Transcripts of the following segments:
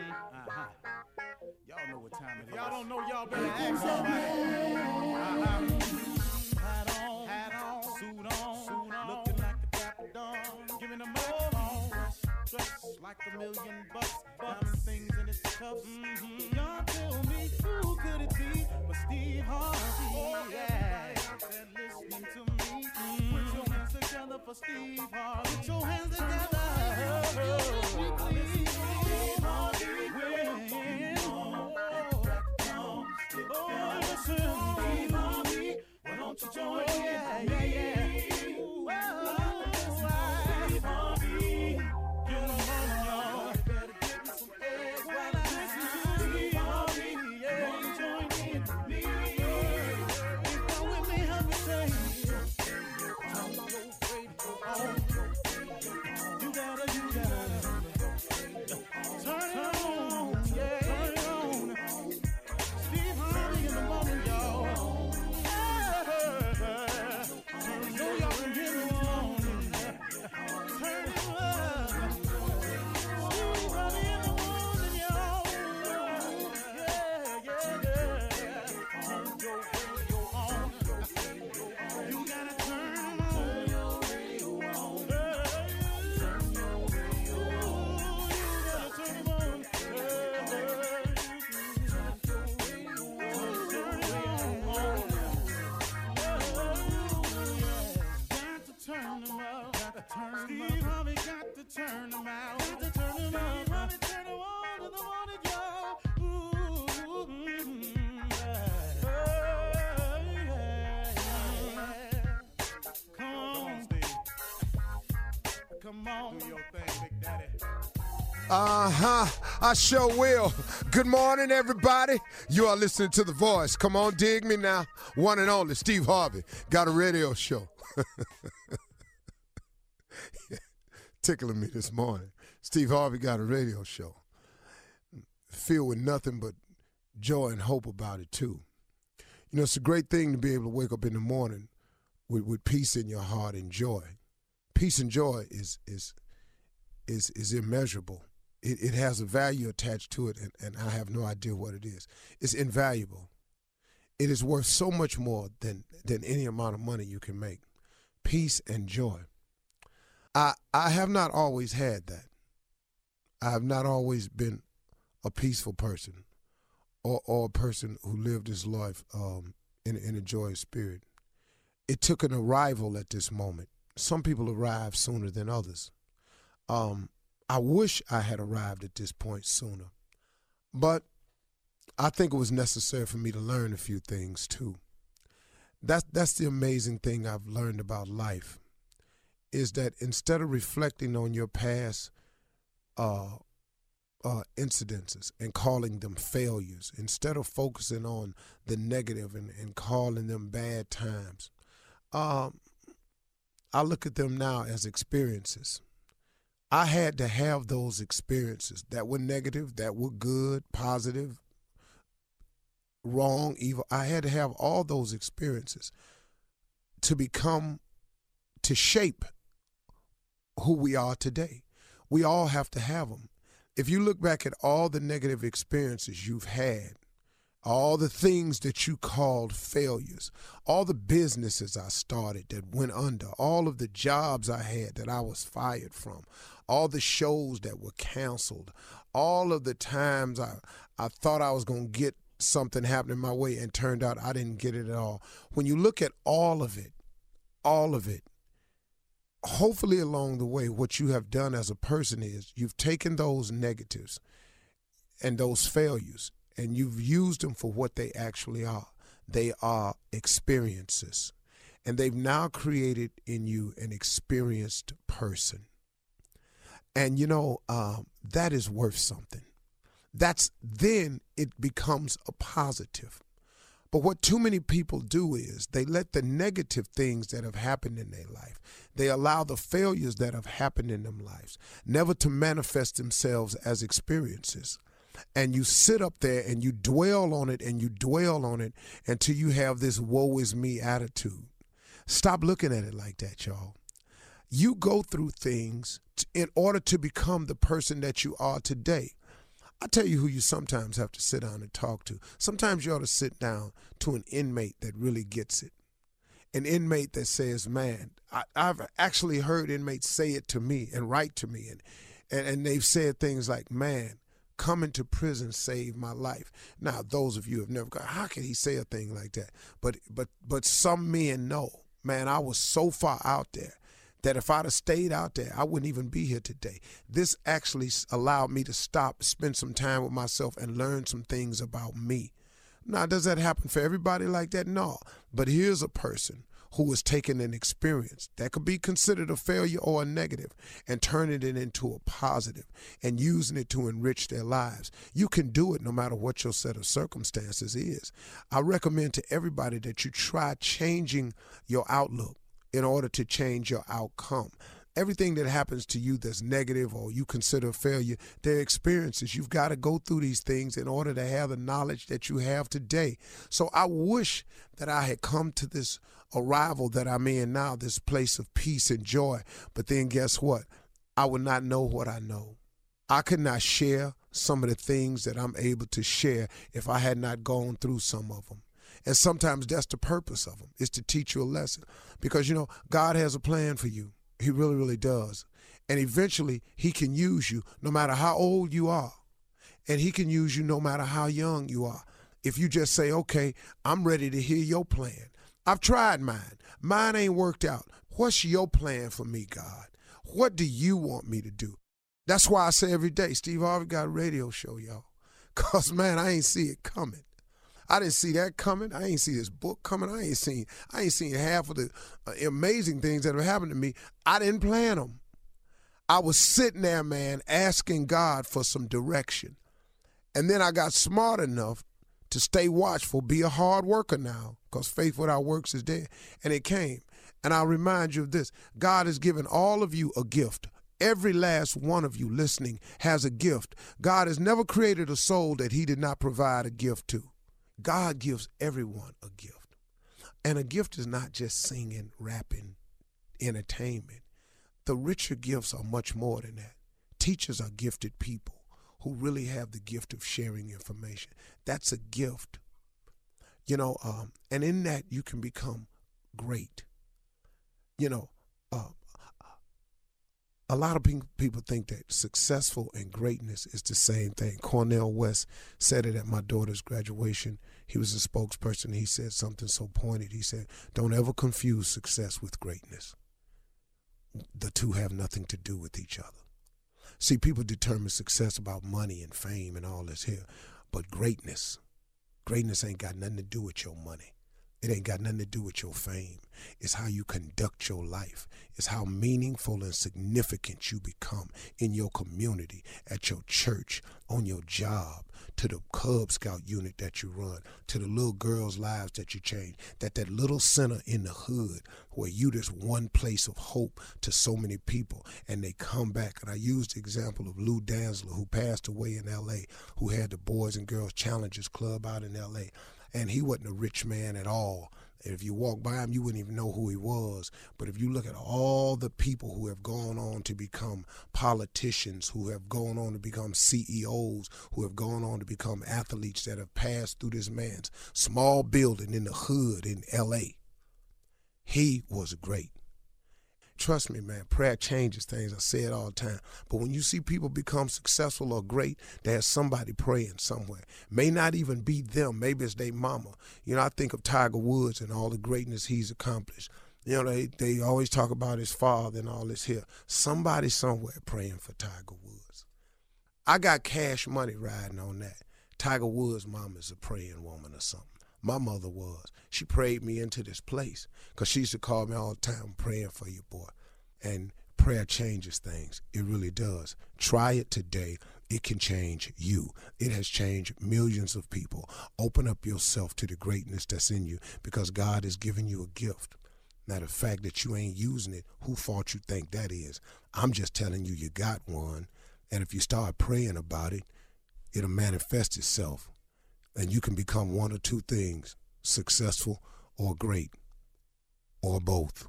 Uh-huh. Y'all know what time it is. Y'all don't know, y'all better ask somebody. Uh-huh. Hat on, hat on, suit on, suit on, looking like a dapper dawn, giving them all dressed like a million bucks, diamond things in its cuffs. Mm-hmm. Y'all tell me who could it be but Steve Harvey? Oh, yeah. Everybody listening to me, mm-hmm. put your hands together for Steve Harvey. Put your hands together. Steve Harvey. Don't you join oh, yeah, yeah, yeah. Come on, do your thing, Big Daddy. Uh huh. I sure will. Good morning, everybody. You are listening to The Voice. Come on, dig me now. One and only Steve Harvey got a radio show. Tickling me this morning. Steve Harvey got a radio show. Filled with nothing but joy and hope about it, too. You know, it's a great thing to be able to wake up in the morning with, with peace in your heart and joy. Peace and joy is is is is immeasurable. It, it has a value attached to it, and, and I have no idea what it is. It's invaluable. It is worth so much more than than any amount of money you can make. Peace and joy. I I have not always had that. I have not always been a peaceful person, or or a person who lived his life um, in in a joyous spirit. It took an arrival at this moment. Some people arrive sooner than others. Um, I wish I had arrived at this point sooner, but I think it was necessary for me to learn a few things too. That's that's the amazing thing I've learned about life, is that instead of reflecting on your past uh, uh, incidences and calling them failures, instead of focusing on the negative and, and calling them bad times, um, I look at them now as experiences. I had to have those experiences that were negative, that were good, positive, wrong, evil. I had to have all those experiences to become, to shape who we are today. We all have to have them. If you look back at all the negative experiences you've had, all the things that you called failures, all the businesses I started that went under, all of the jobs I had that I was fired from, all the shows that were canceled, all of the times I, I thought I was going to get something happening my way and turned out I didn't get it at all. When you look at all of it, all of it, hopefully along the way, what you have done as a person is you've taken those negatives and those failures and you've used them for what they actually are. They are experiences. And they've now created in you an experienced person. And you know, um, that is worth something. That's then it becomes a positive. But what too many people do is they let the negative things that have happened in their life, they allow the failures that have happened in them lives never to manifest themselves as experiences. And you sit up there and you dwell on it and you dwell on it until you have this woe is me attitude. Stop looking at it like that, y'all. You go through things in order to become the person that you are today. I tell you who you sometimes have to sit down and talk to. Sometimes you ought to sit down to an inmate that really gets it. An inmate that says, Man, I, have actually heard inmates say it to me and write to me. And, and, and they've said things like, Man, coming to prison saved my life. Now, those of you have never got, how can he say a thing like that? But but but some men know, man, I was so far out there that if I'd have stayed out there, I wouldn't even be here today. This actually allowed me to stop, spend some time with myself, and learn some things about me. Now, does that happen for everybody like that? No. But here's a person who has taken an experience that could be considered a failure or a negative and turning it into a positive and using it to enrich their lives. You can do it no matter what your set of circumstances is. I recommend to everybody that you try changing your outlook in order to change your outcome everything that happens to you that's negative or you consider a failure, they're experiences. You've got to go through these things in order to have the knowledge that you have today. So I wish that I had come to this arrival that I'm in now, this place of peace and joy. But then guess what? I would not know what I know. I could not share some of the things that I'm able to share if I had not gone through some of them. And sometimes that's the purpose of them, is to teach you a lesson. Because, you know, God has a plan for you. He really, really does. And eventually, he can use you no matter how old you are. And he can use you no matter how young you are. If you just say, okay, I'm ready to hear your plan. I've tried mine. Mine ain't worked out. What's your plan for me, God? What do you want me to do? That's why I say every day, Steve Harvey got a radio show, y'all. Cause man, I ain't see it coming. I didn't see that coming. I ain't see this book coming. I ain't seen I ain't seen half of the uh, amazing things that have happened to me. I didn't plan them. I was sitting there, man, asking God for some direction. And then I got smart enough to stay watchful, be a hard worker now, because faith without works is dead. And it came. And I'll remind you of this God has given all of you a gift. Every last one of you listening has a gift. God has never created a soul that He did not provide a gift to. God gives everyone a gift. And a gift is not just singing, rapping, entertainment. The richer gifts are much more than that. Teachers are gifted people who really have the gift of sharing information. That's a gift. You know, um, and in that you can become great. You know, uh, a lot of people think that successful and greatness is the same thing. Cornel West said it at my daughter's graduation. He was a spokesperson. He said something so pointed. He said, Don't ever confuse success with greatness. The two have nothing to do with each other. See, people determine success about money and fame and all this here, but greatness, greatness ain't got nothing to do with your money. It ain't got nothing to do with your fame. It's how you conduct your life. It's how meaningful and significant you become in your community, at your church, on your job, to the Cub Scout unit that you run, to the little girls' lives that you change. That that little center in the hood where you just one place of hope to so many people and they come back. And I used the example of Lou Dantzler who passed away in LA, who had the Boys and Girls Challengers Club out in LA and he wasn't a rich man at all. If you walk by him, you wouldn't even know who he was. But if you look at all the people who have gone on to become politicians, who have gone on to become CEOs, who have gone on to become athletes that have passed through this man's small building in the hood in LA, he was great. Trust me, man, prayer changes things. I say it all the time. But when you see people become successful or great, there's somebody praying somewhere. May not even be them. Maybe it's their mama. You know, I think of Tiger Woods and all the greatness he's accomplished. You know, they, they always talk about his father and all this here. Somebody somewhere praying for Tiger Woods. I got cash money riding on that. Tiger Woods' mom is a praying woman or something. My mother was. She prayed me into this place because she used to call me all the time, praying for you, boy. And prayer changes things. It really does. Try it today. It can change you. It has changed millions of people. Open up yourself to the greatness that's in you because God has given you a gift. Now, the fact that you ain't using it, who fault you think that is? I'm just telling you, you got one. And if you start praying about it, it'll manifest itself and you can become one or two things successful or great or both.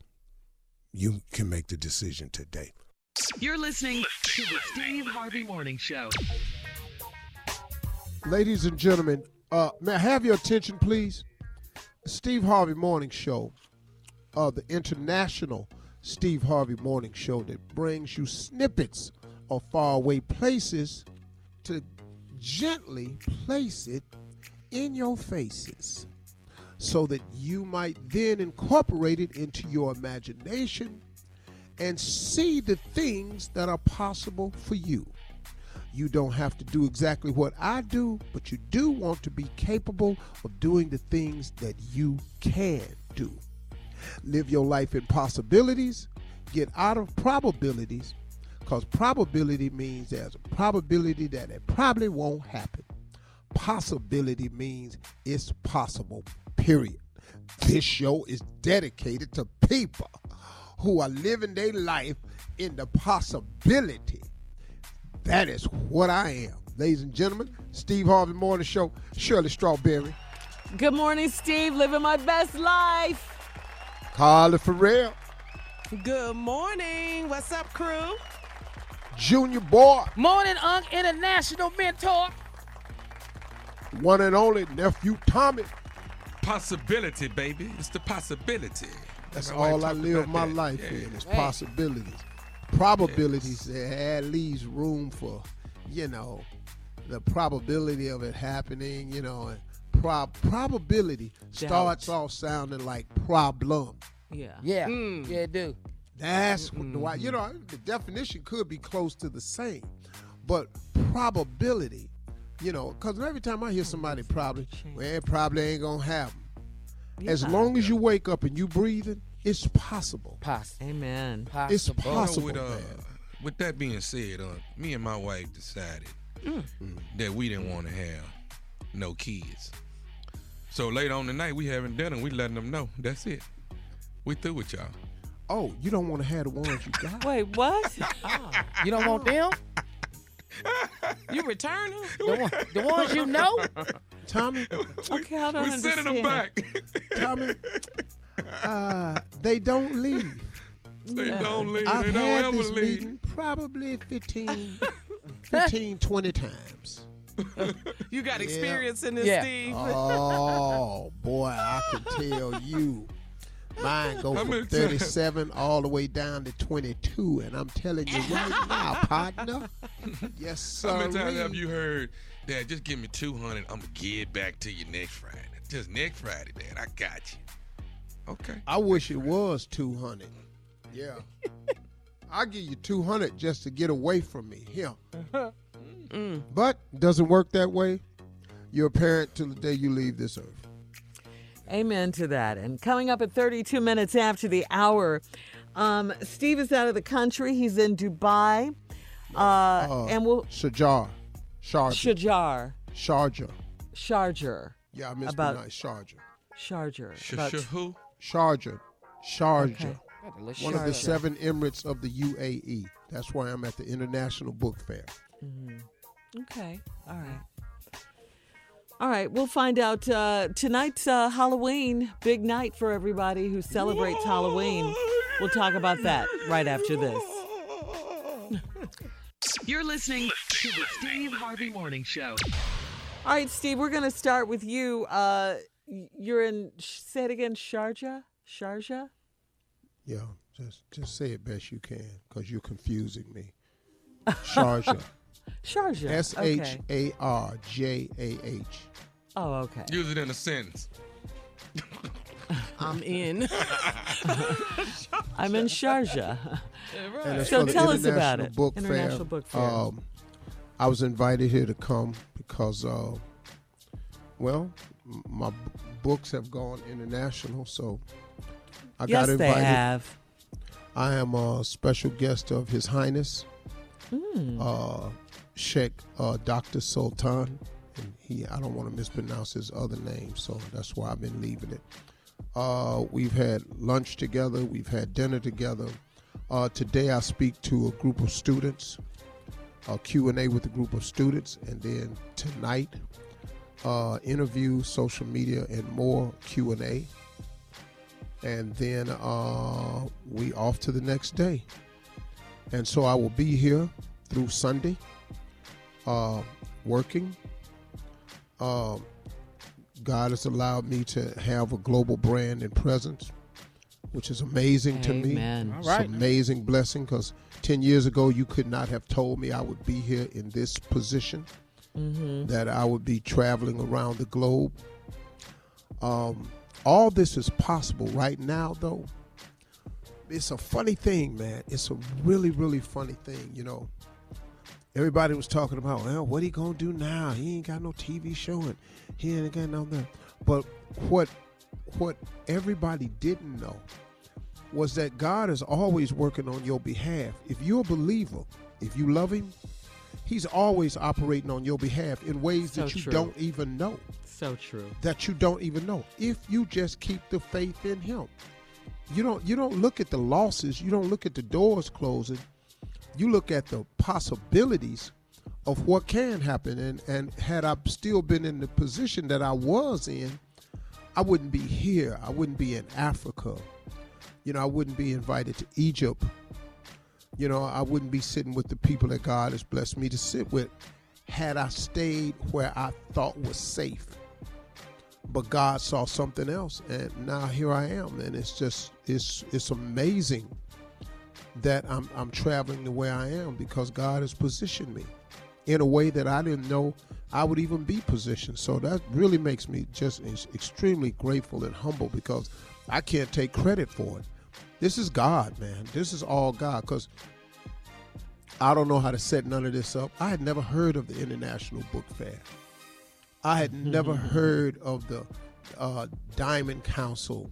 You can make the decision today. You're listening to the Steve Harvey Morning Show. Ladies and gentlemen, uh, may I have your attention, please? Steve Harvey Morning Show, uh, the international Steve Harvey Morning Show that brings you snippets of faraway places to gently place it in your faces so that you might then incorporate it into your imagination and see the things that are possible for you. You don't have to do exactly what I do, but you do want to be capable of doing the things that you can do. Live your life in possibilities, get out of probabilities, because probability means there's a probability that it probably won't happen. Possibility means it's possible, period. This show is dedicated to people who are living their life in the possibility. That is what I am. Ladies and gentlemen, Steve Harvey Morning Show, Shirley Strawberry, Good morning, Steve. Living my best life. Carla Ferrell, Good morning. What's up, crew? Junior Boy, Morning, Unc International Mentor. One and only nephew Tommy. Possibility, baby. It's the possibility. That's My all I live my that. life Yeah. in is Hey. possibilities. Probabilities that leaves room for, you know, the probability of it happening, you know, and prob probability starts off sounding like problem. Yeah. Yeah, Mm. yeah, do. That's what the why you know the definition could be close to the same, but probability, you know, because every time I hear somebody probably, well, it probably ain't gonna happen. As long as you wake up and you breathing, it's possible. Possible. Amen. Possible. It's You know, possible. with, uh, man. with that being said, uh, me and my wife decided that we didn't want to have no kids. So later on tonight, we having dinner. We letting them know. That's it. We through with y'all. Oh, you don't want to have the ones you got. Wait, what? You don't want them? You return them? The, one, the ones you know? Tommy, Okay, I don't we understand. sending them back. Tommy, uh, they don't leave. they don't leave. I've they don't had ever this leave. meeting probably 15, 15 20 times. You got Yeah. experience in this, Yeah. Steve? Oh boy, I can tell you. Mine go from many times? 37 all the way down to 22, and I'm telling you right now, partner. Yes, sir. How many times have you heard, Dad, just give me 200. I'm going to give back to you next Friday. Just next Friday, Dad. I got you. Okay. I wish it was 200. Yeah. I'll give you 200 just to get away from me. Here. Mm. But doesn't work that way. You're a parent till the day you leave this earth. Amen to that. And coming up at 32 minutes after the hour, um, Steve is out of the country. He's in Dubai. Uh, and we'll. Shajar. Sharjah. Sharjah. Sharjah. Sharjah. Yeah, I mispronounced About- Sharjah. Sharjah. About- who? Sharjah. Sharjah. Okay. One of the seven Emirates of the UAE. That's why I'm at the International Book Fair. Okay. All right. All right. We'll find out uh, tonight's uh, Halloween, big night for everybody who celebrates Halloween. We'll talk about that right after this. You're listening to the Steve Harvey Morning Show. All right, Steve, we're going to start with you. Uh, you're in, say it again, Sharjah? Sharjah? Yeah, just just say it best you can, cause you're confusing me. Sharjah. Sharjah. S H Okay. A R J A H. Oh, okay. Use it in a sentence. I'm in. I'm in Sharjah. And it's So for the tell us about International it. Book International Fair. Book Fair. Um, I was invited here to come because, uh, well, m- my b- books have gone international, so I yes, got they invited. have. I am a special guest of His Highness, Hmm. uh, Sheikh uh, Dr. Sultan. And he, I don't want to mispronounce his other name, so that's why I've been leaving it. Uh, we've had lunch together, we've had dinner together. Uh, today I speak to a group of students, a Q&A with a group of students, and then tonight, uh, interview, social media, and more Q&A. And then uh, we off to the next day. And so I will be here through Sunday, uh, working. Um, God has allowed me to have a global brand and presence, which is amazing to me. Amen. It's an amazing blessing because 10 years ago, you could not have told me I would be here in this position, that I would be traveling around the globe. Um, all this is possible right now, though. It's a funny thing, man. It's a really, really funny thing, you know. Everybody was talking about, well, what he gonna do now? He ain't got no TV show and he ain't got nothing. But what what everybody didn't know was that God is always working on your behalf. If you're a believer, if you love him, he's always operating on your behalf in ways So that you true. don't even know. So true. That you don't even know. If you just keep the faith in him. You don't you don't look at the losses, you don't look at the doors closing. You look at the possibilities of what can happen and and had I still been in the position that I was in, I wouldn't be here. I wouldn't be in Africa. You know, I wouldn't be invited to Egypt. You know, I wouldn't be sitting with the people that God has blessed me to sit with had I stayed where I thought was safe. But God saw something else and now here I am and it's just it's it's amazing that I'm I'm traveling the way I am because God has positioned me in a way that I didn't know I would even be positioned. So that really makes me just extremely grateful and humble because I can't take credit for it. This is God, man. This is all God because I don't know how to set none of this up. I had never heard of the International Book Fair. I had never heard of the uh, Diamond Council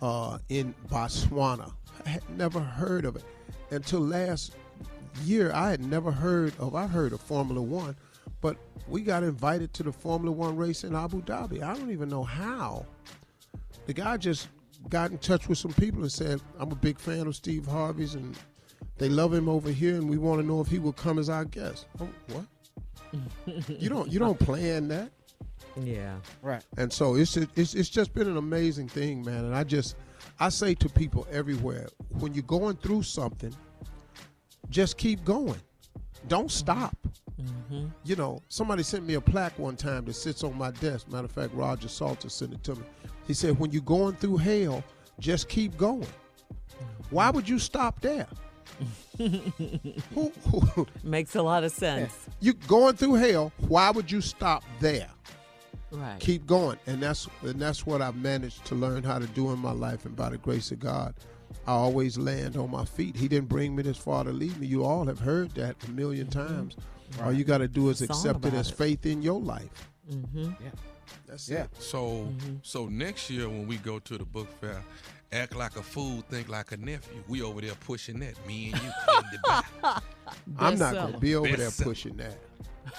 uh, in Botswana. I had never heard of it until last year. I had never heard of. I heard of Formula One, but we got invited to the Formula One race in Abu Dhabi. I don't even know how. The guy just got in touch with some people and said, "I'm a big fan of Steve Harvey's, and they love him over here, and we want to know if he will come as our guest." Oh, what? you don't you don't plan that. Yeah. Right. And so it's it's it's just been an amazing thing, man. And I just I say to people everywhere, when you're going through something, just keep going. Don't mm-hmm. stop. Mm-hmm. You know, somebody sent me a plaque one time that sits on my desk. Matter of fact, Roger Salter sent it to me. He said, "When you're going through hell, just keep going." Mm-hmm. Why would you stop there? Makes a lot of sense. you going through hell? Why would you stop there? Right. keep going and that's and that's what i've managed to learn how to do in my life and by the grace of god i always land on my feet he didn't bring me this far to leave me you all have heard that a 1000000 times all you got to do is Song accept it as it. faith in your life mm-hmm. Yeah. that's Yeah. it So, so next year when we go to the book fair, act like a fool, think like a nephew. We over there pushing that. Me and you in the back. i'm not going to be over there pushing that yeah.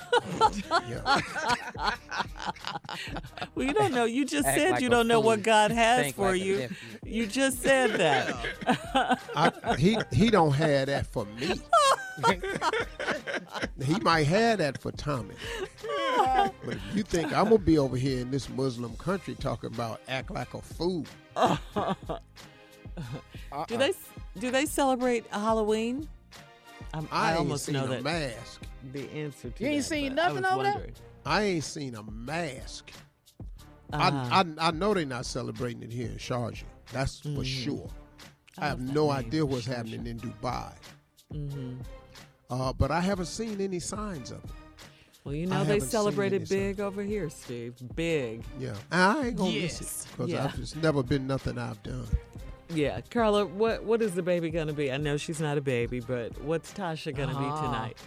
Well, you don't know. You just Act said like you don't know what. God has Think for like you. You just said that. I, he he don't have that for me he might have that for tommy but if you think i'm gonna be over here in this muslim country talking about act like a fool Do they uh-uh. do they celebrate Halloween? I'm, I, I, almost seen know a that mask. the answer to You ain't that, seen nothing over there? I ain't seen a mask. Uh-huh. I, I I know they're not celebrating it here in Sharjah. That's for sure. I, have no idea what's Sharjah. happening in Dubai. hmm Uh, but I haven't seen any signs of it. Well, you I know they celebrated big over here, Steve. Big. Yeah, I ain't gonna Yes. miss it because Yeah. it's never been nothing I've done. Yeah, Carla, what what is the baby gonna be? I know she's not a baby, but what's Tasha gonna be Ah. tonight?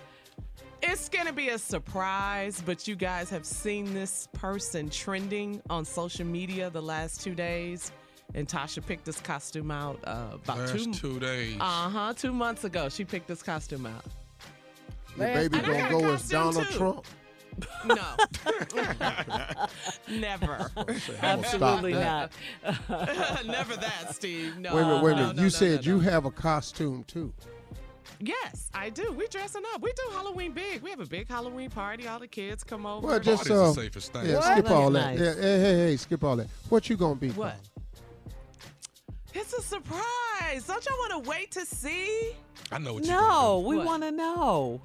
It's gonna be a surprise, but you guys have seen this person trending on social media the last two days, and Tasha picked this costume out uh, about Last two. two days. Uh huh. Two months ago, she picked this costume out. The baby And I gonna go as Donald too. Trump. No, never, Say, I'm gonna stop Absolutely not. never that, Steve. No. Wait a minute, wait a minute. no, you no, said no, you have a costume too. Yes, I do. We're dressing up. We do Halloween big. We have a big Halloween party. All the kids come over. Well, just Party's the uh, safest thing. yeah, What? skip all that. Nice. Yeah, hey, hey, hey, skip all that. What you gonna be? What? It's a surprise. Don't y'all want to wait to see? I know what you No, we want to know.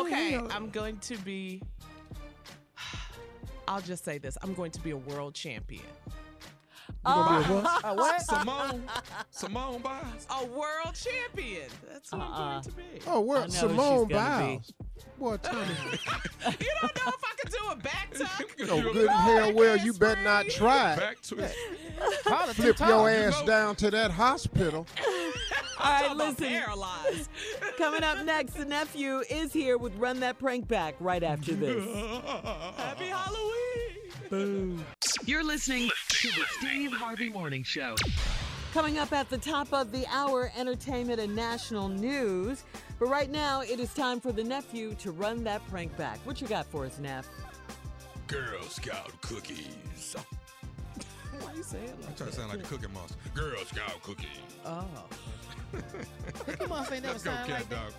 Okay, I'm going to be. I'll just say this: I'm going to be a world champion. Gonna be a oh. what? A what? Simone, Simone Biles. A world champion. That's what I'm Uh-uh. going to be. Oh, I where know Simone she's gonna be. Biles? Boy, Tommy. You don't know if I could do a back tuck. oh, good hell well, you better not try. it. Back to it. Flip Tom. your ass know- down to that hospital. All right, Talking about listen. paralyzed. Coming up next, the nephew is here with Run That Prank Back right after this. Happy Halloween. You're listening to the Steve Harvey Morning Show. Coming up at the top of the hour, entertainment and national news. But right now, it is time for the nephew to run that prank back. What you got for us, Neff? Girl Scout cookies. Why you saying that? I'm like trying to sound like a cookie monster. Girl Scout cookies. Oh. Cookie Monster ain't never Let's go, sound cat like that. dog.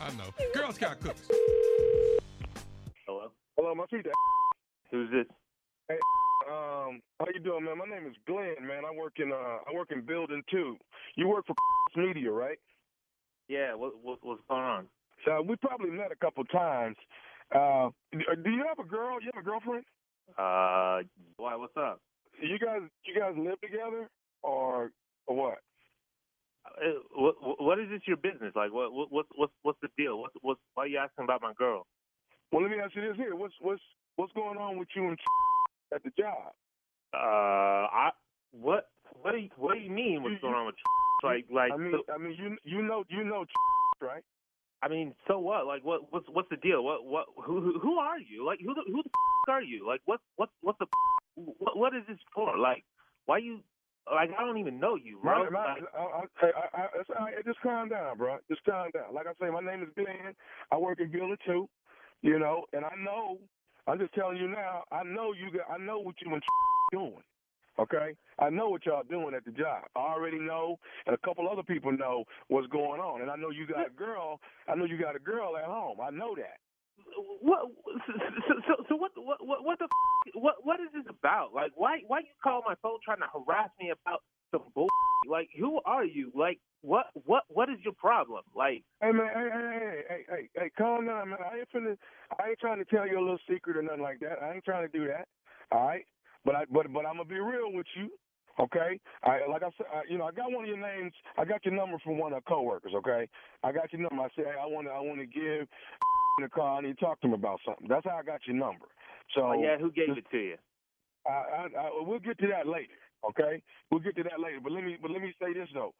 I know. Girl Scout cookies. Hello. Hello, my feet. Who's this? Hey, um, how you doing, man? My name is Glenn, man. I work in uh, I work in building two. You work for media, right? Yeah. What, what what's going on? So we probably met a couple times. Uh, do you have a girl? You have a girlfriend? Uh, why? What's up? You guys, you guys live together, or or what? Uh, What what is this your business? Like what what what's what's what's the deal? What's what's why are you asking about my girl? Well, let me ask you this here. What's what's what's going on with you and at the job? Uh, I what what do you, what do you mean? What's going on with like like? I mean, so- I mean, you you know you know right? I mean, so what? Like, what? What's what's the deal? What? What? Who? Who, who are you? Like, who? The, who the f- are you? Like, what? What? What's the? What, what is this for? Like, why you? Like, I don't even know you, bro. My, my, Like, I, I, I, I, it's all right. Just calm down, bro. Just calm down. Like I say, my name is Glenn. I work in Building Two. You know, and I know. I'm just telling you now. I know you. Got, I know what you and doing. Okay, I know what y'all doing at the job. I already know, and a couple other people know what's going on. And I know you got a girl. I know you got a girl at home. I know that. what? So, so, so what? What? What? The? What? What is this about? Like, why? Why you call my phone trying to harass me about some bull? Like, who are you? Like, what? What? What is your problem? Like, Hey man, hey, hey, hey, hey, hey, hey, calm down, man. I ain't finna, I ain't trying to tell you a little secret or nothing like that. I ain't trying to do that. All right, but I, but, but I'm gonna be real with you. Okay, I, like I said, I, you know, I got one of your names. I got your number from one of our coworkers. Okay, I got your number. I said, hey, I want to, I want to give the call. I need to talk to him about something. That's how I got your number. So oh, yeah, who gave it to you? I, I, I, we'll get to that later. Okay, we'll get to that later. But let me, but let me say this though.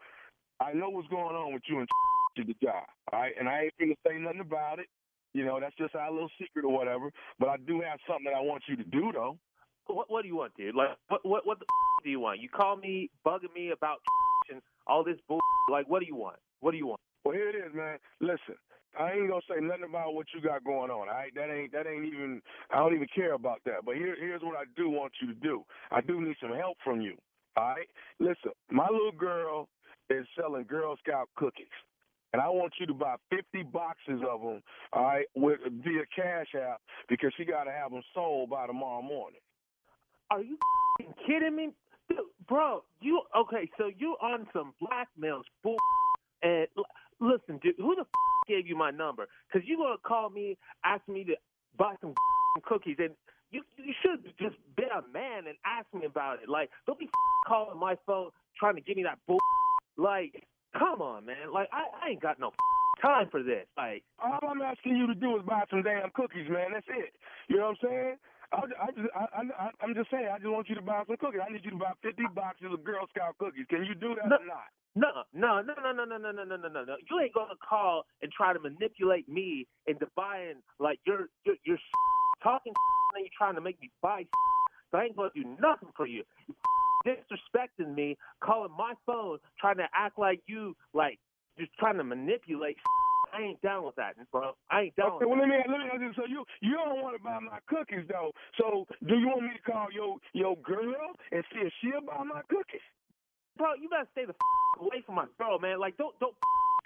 I know what's going on with you and to the job. All right, and I ain't gonna say nothing about it. You know, that's just our little secret or whatever. But I do have something that I want you to do though. What What do you want, dude? Like, what What What the f- do you want? You call me bugging me about and all this bull. Like, what do you want? What do you want? Well, here it is, man. Listen, I ain't gonna say nothing about what you got going on. All right, that ain't that ain't even. I don't even care about that. But here, here's what I do want you to do. I do need some help from you. All right, listen. My little girl is selling Girl Scout cookies. And I want you to buy 50 boxes of them, all right, with via Cash App because she got to have them sold by tomorrow morning. Are you kidding me, Dude, bro? You okay? So you on some blackmail bull? And listen, dude, who the gave you my number? Because you gonna call me, ask me to buy some cookies, and you you should just be a man and ask me about it. Like, don't be calling my phone trying to give me that bull. Like, come on, man. Like, I, I ain't got no time for this. Like, All I'm asking you to do is buy some damn cookies, man. That's it. You know what I'm saying? I, I just, I, I, I'm just saying. I just want you to buy some cookies. I need you to buy 50 boxes of Girl Scout cookies. Can you do that No. or not? No, no, no, no, no, no, no, no, no, no, no. You ain't gonna call and try to manipulate me into buying like you're you're, you're talking and you're trying to make me buy. So I ain't gonna do nothing for you. You disrespecting me, calling my phone, trying to act like you like just trying to manipulate. I ain't down with that, bro. I ain't down. Okay, with well let me let me ask you. So you you don't want to buy my cookies though. So do you want me to call your your girl and see if she'll buy my cookies? bro, you better stay the f- away from my girl, man. Like, don't don't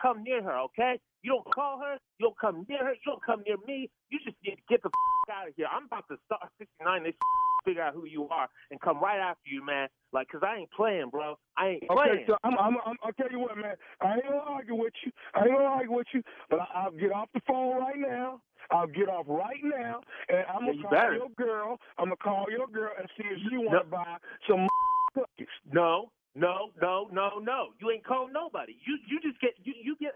come near her, okay? You don't call her, you don't come near her, you don't come near me. You just need to get the out of here. I'm about to start 69. They figure out who you are and come right after you, man. Like, cause I ain't playing, bro. I ain't playing. Okay, so I'm, I'm, I'm, I'll tell you what, man. I ain't gonna argue with you. I ain't gonna argue with you, but I, I'll get off the phone right now. I'll get off right now, and I'm Yeah, gonna you call better. your girl. I'm gonna call your girl and see if she wanna No. buy some cookies. No, no, no, no, no. You ain't called nobody. You you just get you you get.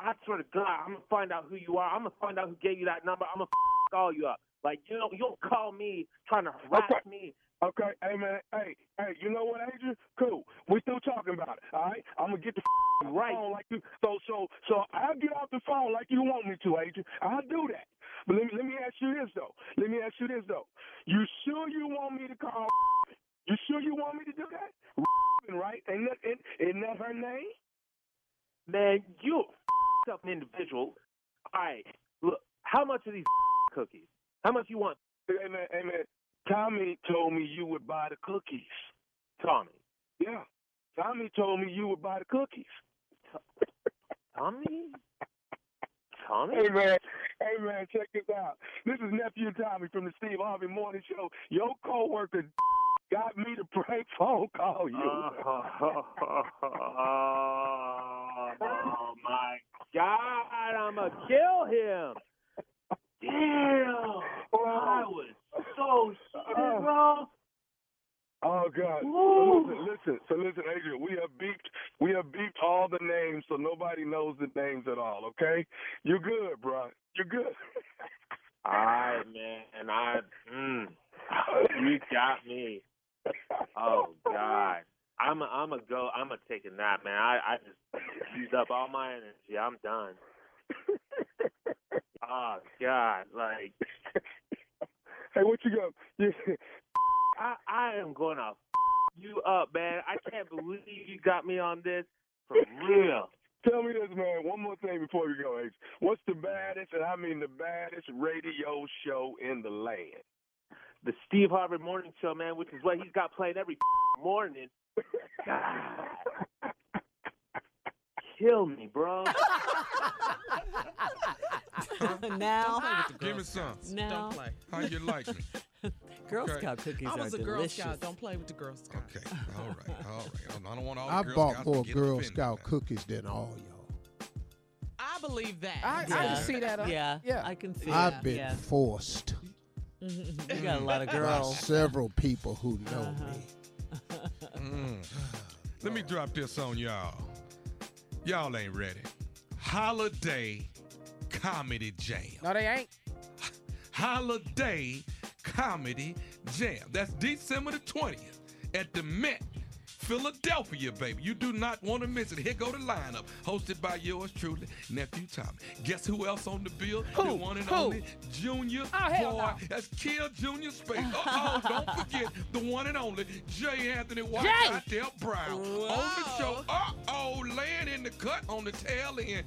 I swear to God, I'm gonna find out who you are. I'm gonna find out who gave you that number. I'm gonna call you up. Like you don't you don't call me trying to harass Okay. me. Okay, hey man, hey, hey, you know what, Adrian? Cool. We still talking about it. All right, I'm gonna get the Right. phone like you. So, so, so I'll get off the phone like you want me to, Adrian. I'll do that. But let me let me ask you this though. Let me ask you this though. You sure you want me to call? You sure you want me to do that? Right? Ain't that ain't, isn't that her name? Man, you a up an individual. All right, look. How much are these cookies? How much you want, Hey man, hey man. Tommy told me you would buy the cookies. Tommy? Yeah. Tommy told me you would buy the cookies. Tommy? Tommy? Hey man, hey man, check this out. This is nephew Tommy from the Steve Harvey Morning Show. Your coworker got me to prank phone call you. oh my God! I'ma kill him. Damn! I was so shit, bro. Oh God! So listen, listen. So listen, Adrian. We have beeped. We have beeped all the names, so nobody knows the names at all. Okay? You're good, bro. You're good. All right, man. And I, mm, you got me. Oh God. I'm a, I'm a go. I'm a take a nap, man. I I just used up all my energy. I'm done. Oh God, like hey, what you got? I I am gonna f- you up, man. I can't believe you got me on this for real. Tell me this, man. One more thing before we go, Adrian. What's the baddest, and I mean the baddest radio show in the land? The Steve Harvey Morning Show, man, which is what he's got playing every morning. God. Kill me, bro. now, Give me some. now, Don't play. How you like me? Girl Okay. Scout cookies I was are a Girl delicious. Scout. Don't play with the Girl Scout. Okay. All right. All right. I don't want all the I Girl bought Scouts more get Girl Scout now. cookies than all y'all. I believe that. I, I can see that. Uh, yeah, yeah. I can see. That. I've that. been Yeah. forced you got a lot of by girls. several people who know Uh-huh. me. Mm. Let me drop this on y'all. Y'all ain't ready. Holiday Comedy Jam. No, they ain't. Holiday Comedy Jam. That's December the 20th at the Met. Philadelphia, baby. You do not want to miss it. Here go the lineup, hosted by yours truly, nephew Tommy. Guess who else on the bill? The one and Who? only Junior Oh, hell Boy. no. That's Kill Junior Space. Uh oh, don't forget the one and only J. Anthony White Jay. out there, Brown. On the show. Uh oh, laying in the cut on the tail end.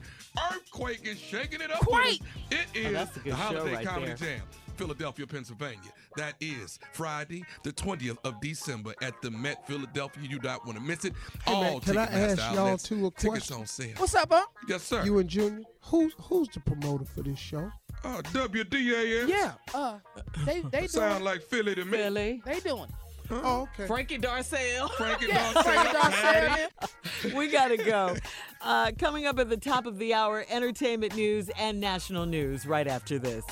Earthquake is shaking it up. with Quake. It is Oh, that's a good the Holiday right Comedy there. Jam. Philadelphia, Pennsylvania. That is Friday, the 20th of December at the Met, Philadelphia. You don't want to miss it. Hey, man, All can I Ticketmaster ask y'all two a Tickets question? on sale. What's up, huh? Yes, sir. You and Junior, who's who's the promoter for this show? uh, WDAS. Yeah. Uh, they they Sound like Philly to me. Billy, They doing. Oh, okay. Frankie Darcell. Frankie Yeah. Darcell, Frankie Patty. Darcell. we gotta go. Uh, coming up at the top of the hour, entertainment news and national news right after this.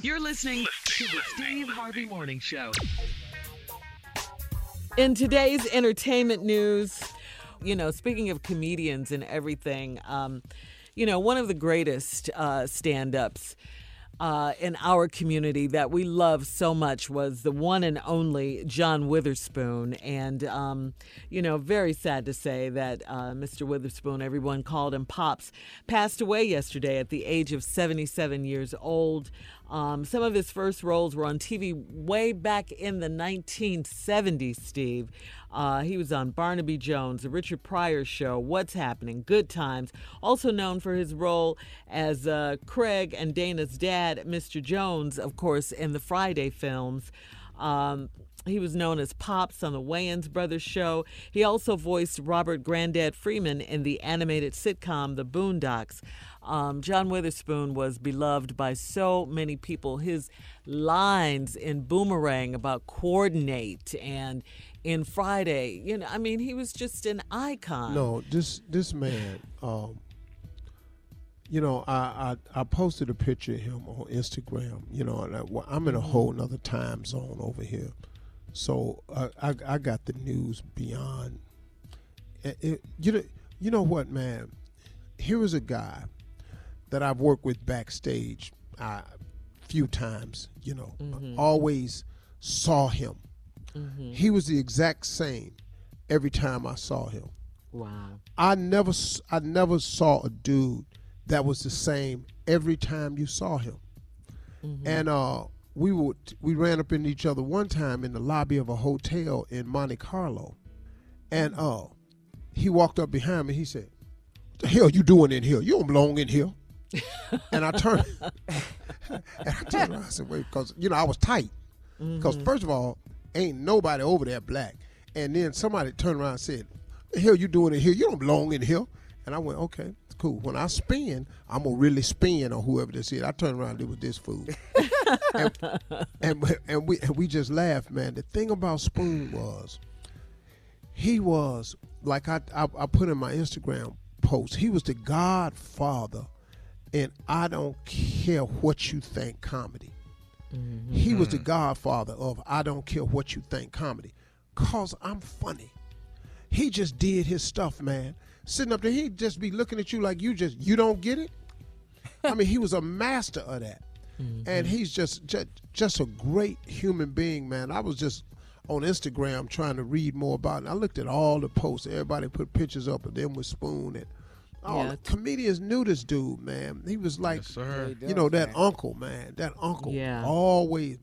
You're listening to the Steve Harvey Morning Show. In today's entertainment news, you know, speaking of comedians and everything, um, you know, one of the greatest uh, stand ups uh, in our community that we love so much was the one and only John Witherspoon. And, um, you know, very sad to say that uh, Mr. Witherspoon, everyone called him Pops, passed away yesterday at the age of 77 years old. Um, some of his first roles were on TV way back in the 1970s, Steve. Uh, he was on Barnaby Jones, The Richard Pryor Show, What's Happening, Good Times. Also known for his role as uh, Craig and Dana's dad, Mr. Jones, of course, in the Friday films. Um, he was known as Pops on the Wayans Brothers show. He also voiced Robert Grandad Freeman in the animated sitcom The Boondocks. Um, John Witherspoon was beloved by so many people. His lines in Boomerang about coordinate and in Friday, you know, I mean, he was just an icon. No, this this man, um, you know, I, I I posted a picture of him on Instagram. You know, and I, I'm in a whole nother time zone over here, so I I, I got the news beyond. It, it, you know, you know what, man? Here is a guy that I've worked with backstage a uh, few times. You know, uh, mm-hmm. always saw him. Mm-hmm. He was the exact same every time I saw him. Wow. I never I never saw a dude that was the same every time you saw him. Mm-hmm. And uh we would we ran up into each other one time in the lobby of a hotel in Monte Carlo. And uh he walked up behind me, he said, What the hell you doing in here? You don't belong in here. and I turned and I turned around and said, wait, because you know, I was tight. Because first of all, ain't nobody over there black. And then somebody turned around and said, the hell you doing in here? You don't belong in here. And I went, okay, cool. When I spin, I'm gonna really spin on whoever this is. I turn around and it was this fool. and, and, and we and we just laughed, man. The thing about Spoon was he was like I, I I put in my Instagram post, he was the godfather and I don't care what you think comedy. Mm-hmm. He was the hmm. godfather of I don't care what you think comedy. Cause I'm funny. He just did his stuff, man. Sitting up there, he'd just be looking at you like you just you don't get it. I mean, he was a master of that. And he's just, just just a great human being, man. I was just on Instagram trying to read more about it. I looked at all the posts. Everybody put pictures up of them with Spoon and all Yeah. comedians knew this dude, man. He was like Yes, sir. you know that uncle, man. That uncle. Yeah. Always.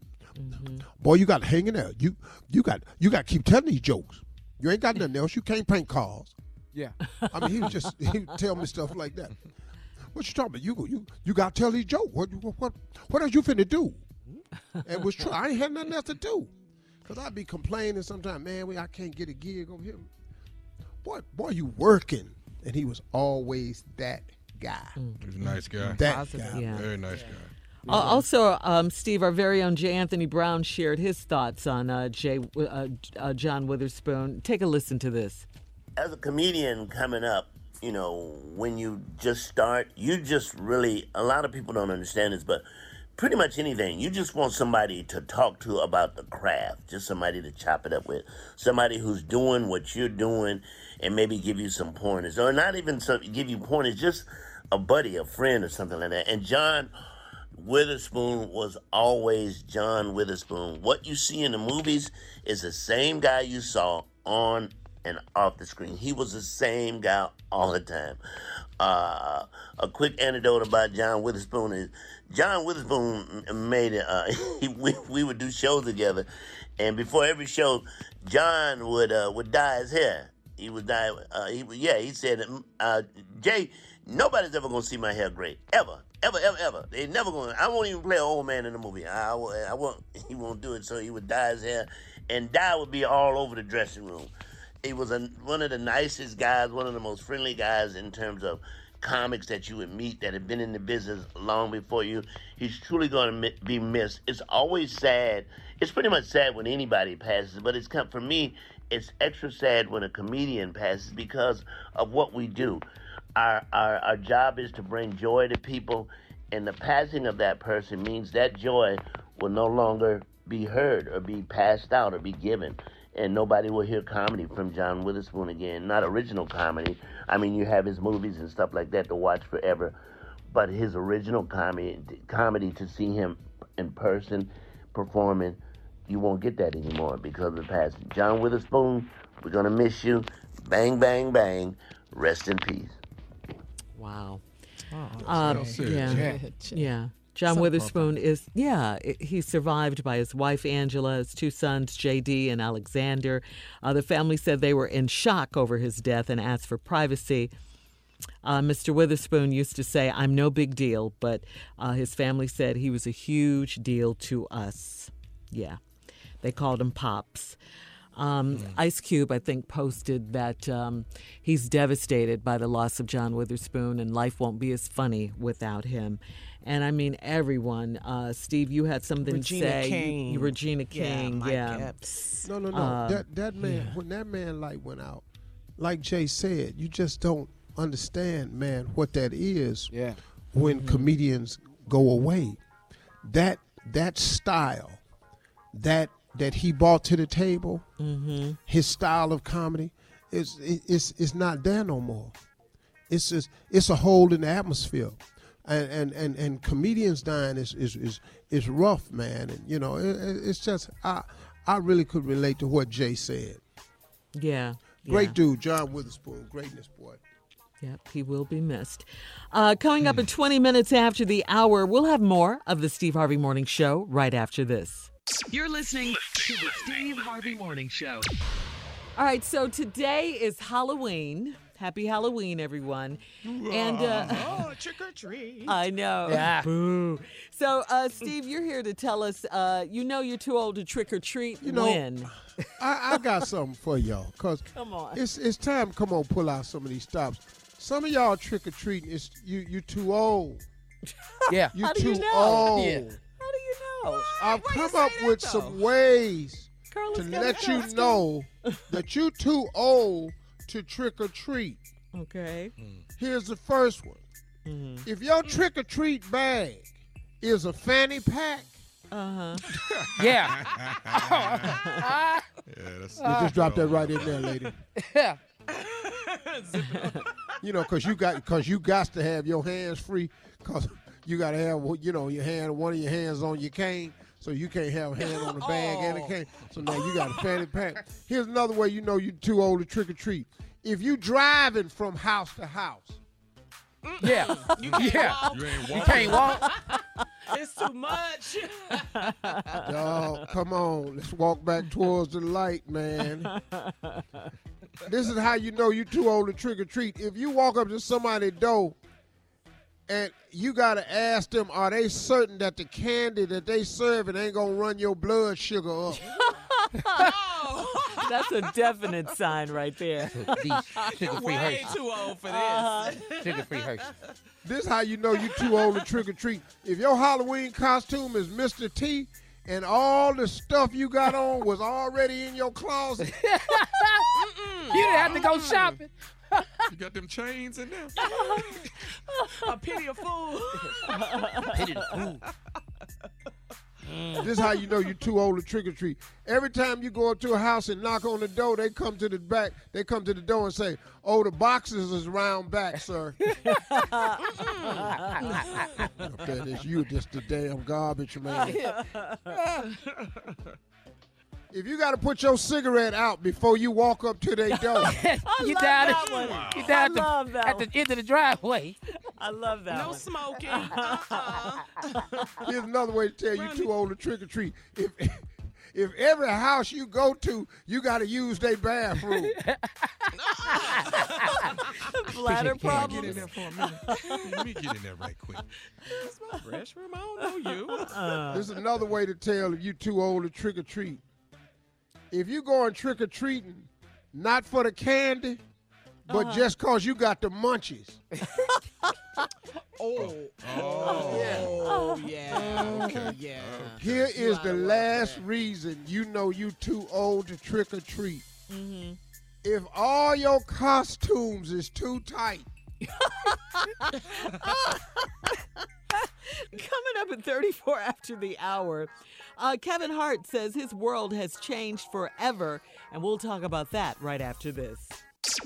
Boy, you got to hang in there. You you got you got to keep telling these jokes. You ain't got nothing else. You can't paint cars. Yeah. I mean, he was just he would tell me stuff like that. What you talking about? You go- you you got to tell these jokes. What what what what else you finna do? And was true. I ain't had nothing else to do. Cause I'd be complaining sometimes, man. We I can't get a gig over here. Boy, boy, you working? And he was always that guy. He's a nice guy. That Positive. guy. Yeah. Very nice guy. Al- Also, um, Steve, our very own J. Anthony Brown shared his thoughts on uh, Jay, uh, uh, John Witherspoon. Take a listen to this. As a comedian coming up, you know, when you just start, you just really, a lot of people don't understand this, but pretty much anything, you just want somebody to talk to about the craft, just somebody to chop it up with, somebody who's doing what you're doing and maybe give you some pointers, or not even some, give you pointers, just a buddy, a friend, or something like that. And John Witherspoon was always John Witherspoon. What you see in the movies is the same guy you saw on and off the screen. He was the same guy all the time. Uh, a quick anecdote about John Witherspoon is John Witherspoon made it. Uh, we, we would do shows together, and before every show, John would uh, would dye his hair. He would dye. Uh, he yeah. He said, uh, "Jay, nobody's ever gonna see my hair gray ever." Ever, ever, ever. They never gonna. I won't even play an old man in the movie. I, I won't. He won't do it. So he would dye his hair, and dye would be all over the dressing room he was a, one of the nicest guys, one of the most friendly guys in terms of comics that you would meet that have been in the business long before you. He's truly going to be missed. It's always sad. It's pretty much sad when anybody passes, but it's for me. It's extra sad when a comedian passes because of what we do. Our, our our job is to bring joy to people, and the passing of that person means that joy will no longer be heard or be passed out or be given and nobody will hear comedy from John Witherspoon again. Not original comedy. I mean, you have his movies and stuff like that to watch forever, but his original comedy, comedy to see him in person performing, you won't get that anymore because of the past. John Witherspoon, we're gonna miss you. Bang, bang, bang. Rest in peace. Wow. Oh, Um, well said, yeah, Jay. yeah. John Witherspoon is yeah. He's survived by his wife Angela, his two sons J.D. and Alexander. Uh, the family said they were in shock over his death and asked for privacy. Uh, Mr. Witherspoon used to say, "I'm no big deal," but uh, his family said he was a huge deal to us. Yeah. They called him Pops. Um, Ice Cube, I think, posted that um, he's devastated by the loss of John Witherspoon and life won't be as funny without him. And I mean, everyone. Uh, Steve, you had something Regina to say. You- King. you- Regina King, Mike yeah. Epps. No, no, no. Uh, that that man, when that man light went out, like Jay said, you just don't understand, man, what that is. Yeah. When comedians go away, that that style, that that he brought to the table, his style of comedy, is it's it's not there no more. It's just it's a hole in the atmosphere. And, and, and, and comedians dying is, is, is, is rough, man. And you know, it, it- it's just I I really could relate to what Jay said. Yeah. Great yeah. dude, John Witherspoon, greatness boy. Yep, he will be missed. Uh, coming up in 20 minutes after the hour, we'll have more of the Steve Harvey Morning Show right after this. You're listening to the Steve Harvey Morning Show. All right, so today is Halloween. Happy Halloween, everyone. And uh, Oh, trick or treat. I know. Yeah. Boo. So, uh, Steve, you're here to tell us uh, you know you're too old to trick or treat. You know- when? I, I got something for y'all, cause Come on. it's it's time. Come on, pull out some of these stops. Some of y'all trick or treating. It's you you too old. Yeah. You How do too you know? old. Yeah. How do you know? I've Why come up that, with though? some ways Carla's to let you know that you're too old to trick or treat. Okay. Here's the first one. Mm-hmm. If your trick or treat bag is a fanny pack, Uh huh. Yeah. Yeah, that's, you just drop that right in there, lady. yeah. You know, cause you got, cause you got to have your hands free, cause you got to have, you know, your hand, one of your hands on your cane, so you can't have a hand on the bag and a oh. cane. So now you got a fanny pack. Here's another way you know you're too old to trick or treat. If you driving from house to house, Yeah. yeah. you ain't You can't walk. It's too much. Dog, come on, let's walk back towards the light, man. this is how you know you're too old to trick or treat. If you walk up to somebody's door and you gotta ask them, are they certain that the candy that they serving ain't gonna run your blood sugar up? That's a definite sign right there. Sugar-free Way Hershey. too old for this. Uh-huh. Sugar-free Hershey. this how you know you're too old to trick or treat. If your Halloween costume is Mr. T and all the stuff you got on was already in your closet, You didn't have to go shopping. You got them chains in there. A pity of fool. Pity the fool. This is how you know you're too old to trick or treat. Every time you go up to a house and knock on the door, they come to the back. They come to the door and say, "Oh, the boxes is round back, sir." that is you, just the damn garbage man. if you got to put your cigarette out before you walk up to their door, you love down, that at, one. you down I at, the, that at the end of the driveway. I love that No one. smoking. Uh-uh. here's another way to tell you too old to trick or treat. If if every house you go to, you got to use their bathroom. Bladder problems. Get in there for a minute. Let me get in there right quick. That's my restroom. I don't know you. Uh-uh. This is another way to tell if you too old to trick or treat. If you going trick or treating, not for the candy, but uh-huh. just cause you got the munchies. Oh. Oh, oh, oh, yeah. Okay. Yeah. Here is the last reason you know you too old to trick or treat. Mm-hmm. If all your costumes is too tight, Coming up at 34 after the hour, uh, Kevin Hart says his world has changed forever, and we'll talk about that right after this.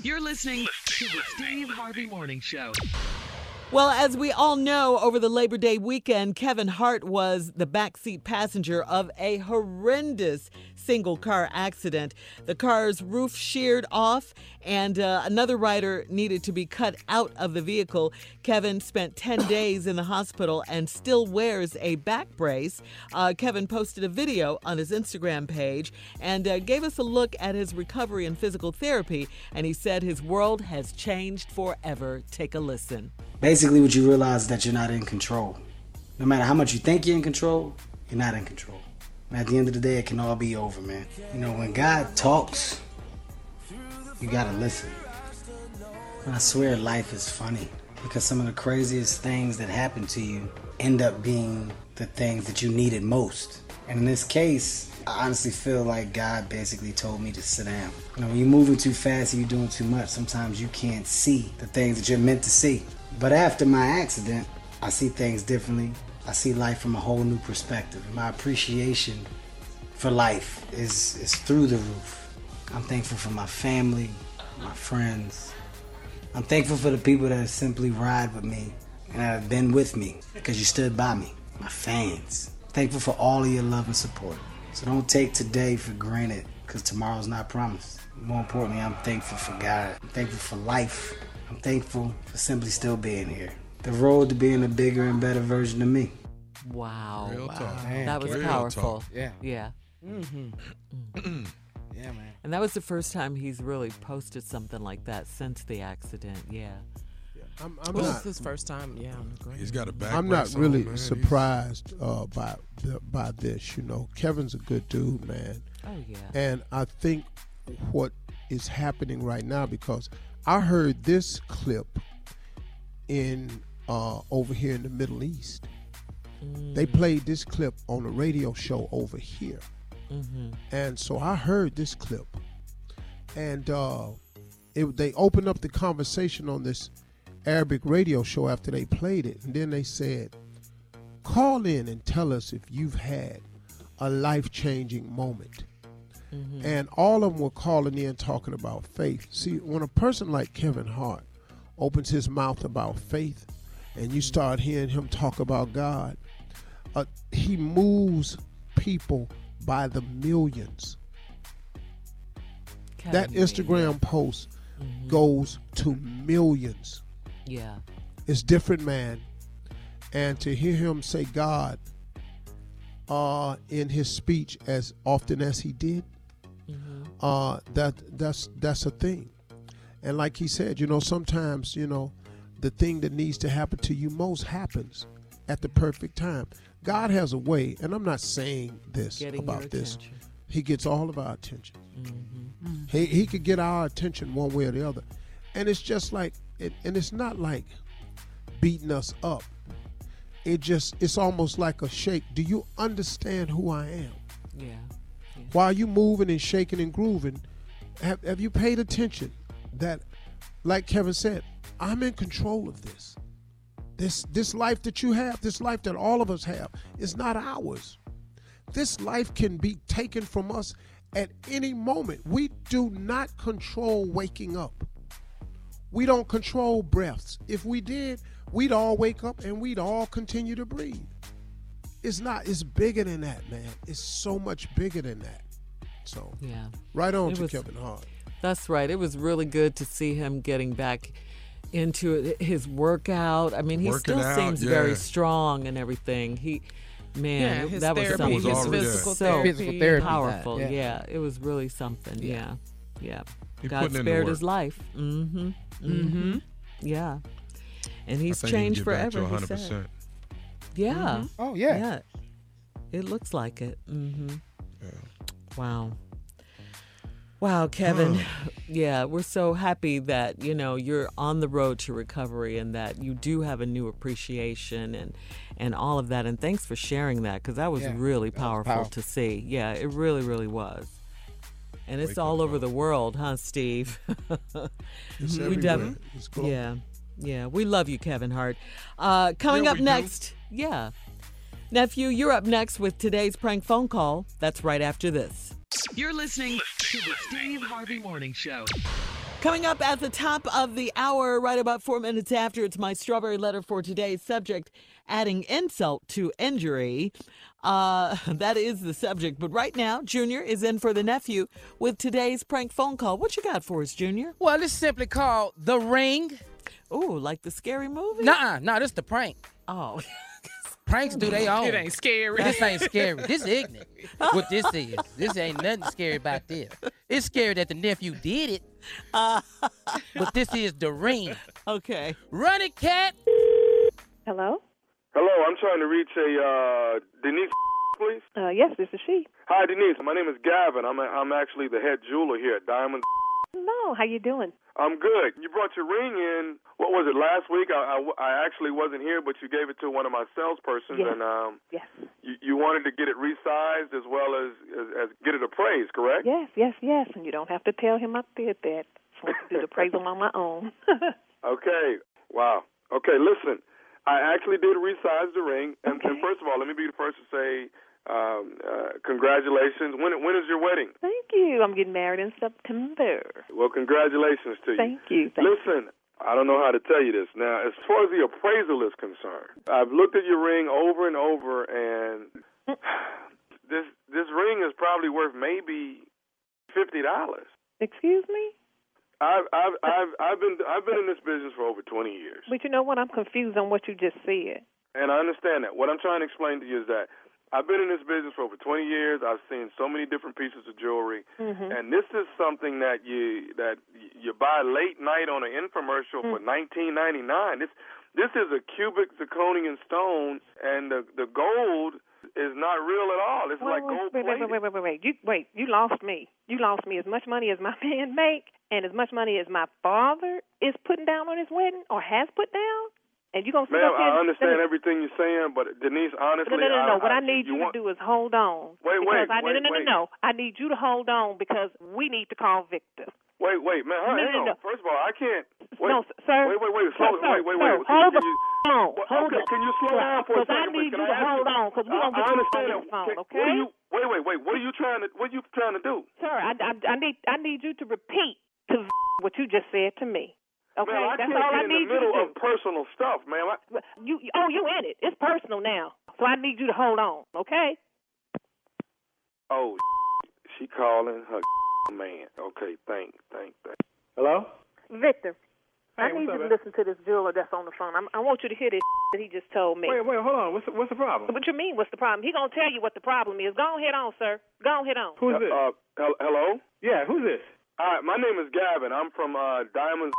You're listening to the Steve Harvey Morning Show. Well, as we all know, over the Labor Day weekend, Kevin Hart was the backseat passenger of a horrendous single car accident. The car's roof sheared off, and uh, another rider needed to be cut out of the vehicle. Kevin spent 10 days in the hospital and still wears a back brace. Uh, Kevin posted a video on his Instagram page and uh, gave us a look at his recovery and physical therapy, and he said his world has changed forever. Take a listen. Basically, what you realize is that you're not in control. No matter how much you think you're in control, you're not in control. And at the end of the day, it can all be over, man. You know, when God talks, you gotta listen. And I swear life is funny because some of the craziest things that happen to you end up being the things that you needed most. And in this case, I honestly feel like God basically told me to sit down. You know, when you're moving too fast and you're doing too much, sometimes you can't see the things that you're meant to see. But after my accident, I see things differently. I see life from a whole new perspective. My appreciation for life is, is through the roof. I'm thankful for my family, my friends. I'm thankful for the people that simply ride with me and have been with me because you stood by me. My fans. Thankful for all of your love and support. So don't take today for granted because tomorrow's not promised. More importantly, I'm thankful for God. I'm thankful for life. I'm thankful for simply still being here. The road to being a bigger and better version of me. Wow. Real talk. that was Real powerful. talk. Yeah. Yeah. Mm-hmm. yeah, man. And that was the first time he's really posted something like that since the accident. Yeah. I'm, I'm Well, not. this is his first time. Yeah, on the ground. He's got a back. I'm not brace on, really man. Surprised uh, by by this. You know, Kevin's a good dude, man. Oh yeah. And I think what is happening right now because I heard this clip in uh, over here in the Middle East. They played this clip on a radio show over here, Mm-hmm. and so I heard this clip, and uh, it, they opened up the conversation on this Arabic radio show after they played it, and then they said, "Call in and tell us if you've had a life-changing moment." And all of them were calling in talking about faith. See, when a person like Kevin Hart opens his mouth about faith, and you start hearing him talk about God, uh, he moves people by the millions. that Instagram post goes to millions. Yeah. It's different, man. And to hear him say God uh, in his speech as often as he did, uh, that that's that's a thing. And like he said, you know, sometimes you know the thing that needs to happen to you most happens at the perfect time. God has a way, and I'm not saying this Getting about this. He gets all of our attention. Mm-hmm. He he could get our attention one way or the other, and it's just like, it, and it's not like beating us up. It just it's almost like a shake. Do you understand who I am? Yeah. While you moving and shaking and grooving, have have you paid attention that, like Kevin said, I'm in control of this. This this life that you have, this life that all of us have, is not ours. This life can be taken from us at any moment. We do not control waking up. We don't control breaths. If we did, we'd all wake up and we'd all continue to breathe. It's not, it's bigger than that, man. It's so much bigger than that. So, Yeah. right on It to was- Kevin Hart. That's right. It was really good to see him getting back into his workout. I mean, he Working still out, seems very strong and everything. He, man, Yeah, his that was therapy, something his physical so therapy. Physical therapy. powerful. Yeah. Yeah. it was really something. Yeah, yeah. He God putting in the spared his life. Mm-hmm. Mm-hmm. Yeah, and he's think he changed forever. to 100%. said. Yeah. Oh yeah. Yeah. It looks like it. Mm-hmm. Wow. Wow, Kevin. yeah, we're so happy that, you know, you're on the road to recovery and that you do have a new appreciation and and all of that. And thanks for sharing that because that was Yeah, really that was powerful, powerful. to see. Yeah, it really, really was. And it's Wake all over call. the world, huh, Steve? It's We everywhere. def- It's yeah. Yeah. We love you, Kevin Hart. Uh, coming Yeah, up we do. next. Yeah. Nephew, you're up next with today's prank phone call. That's right after this. You're listening to the Steve Harvey Morning Show. Coming up at the top of the hour, right about four minutes after, it's my strawberry letter for today's subject, adding insult to injury. Uh, that is the subject. But right now, Junior is in for the nephew with today's prank phone call. What you got for us, Junior? Well, it's simply called the ring. Ooh, like the scary movie? Nah, nah, this the prank. Oh. Pranks do they own. It ain't scary. This ain't scary. This ignorant. What this is. This ain't nothing scary about this. It's scary that the nephew did it. but this is the ring. okay. Run it, cat. Hello? Hello, I'm trying to reach a uh, Denise. please? Uh, yes, this is she. Hi, Denise. My name is Gavin. I'm a, I'm actually the head jeweler here at Diamond. No, how you doing? I'm good. You brought your ring in. What was it last week? I, I, I actually wasn't here, but you gave it to one of my salespersons, Yes. and um, Yes. you, you wanted to get it resized as well as, as as get it appraised, correct? Yes, yes, yes. And you don't have to tell him I did that. So I can do the appraisal on my own. Okay. Wow. Okay. Listen, I actually did resize the ring, and, and first of all, let me be the first to say um, uh, congratulations. When when is your wedding? Thank you. I'm getting married in September. Well, congratulations to you. Thank you. Thank Listen, I don't know how to tell you this. Now, as far as the appraisal is concerned, I've looked at your ring over and over, and this this ring is probably worth maybe fifty dollars. Excuse me? I've I've I've I've been I've been in this business for over twenty years, But you know what? I'm confused on what you just said. and I understand that. What I'm trying to explain to you is that I've been in this business for over twenty years. I've seen so many different pieces of jewelry, Mm-hmm. and this is something that you that you buy late night on an infomercial for Mm. nineteen ninety nine. This this is a cubic zirconian stone, and the the gold is not real at all. It's Wait, like wait, gold wait, wait, plated. wait, wait, wait, wait. You wait. You lost me. You lost me. As much money as my man make, and as much money as my father is putting down on his wedding, or has put down, and you gonna sit Ma'am, up here? I and- understand everything you're saying, but Denise, honestly, No, no, no, no. I, What I, need you, want, to do is hold on. Wait, because wait, I, wait, no, no, no, wait. no, no. I need you to hold on because we need to call Victor. Wait, wait, man, No, no, on. no. First of all, I can't. Wait, no, sir. Wait, wait, wait, Sir, slow, sir, wait, wait, sir, wait. Hold can the you. Well, Hold okay, it. can you slow down for a second? Because I need you to hold you- on because we're gonna get you understand on this phone, Can- okay? You? Wait, wait, wait. What are you trying to? What are you trying to do? Sir, I, I, I need I need you to repeat to what you just said to me. Okay, man, I that's can't all get I in need the middle you to of personal stuff, man. I, do. You oh you in it? It's personal now, so I need you to hold on. Okay? oh, she calling her man. Okay, thank, thank, thank. Hello? Victor, I need what's you to man? listen to this jeweler that's on the phone. I'm, I want you to hear this that he just told me. Wait, wait, hold on. What's the, what's the problem? What you mean? What's the problem? He gonna tell you what the problem is. Go ahead on, sir. Go ahead on. Who's this? Uh, hello. Yeah, who's this? Hi, my name is Gavin. I'm from uh, Diamonds,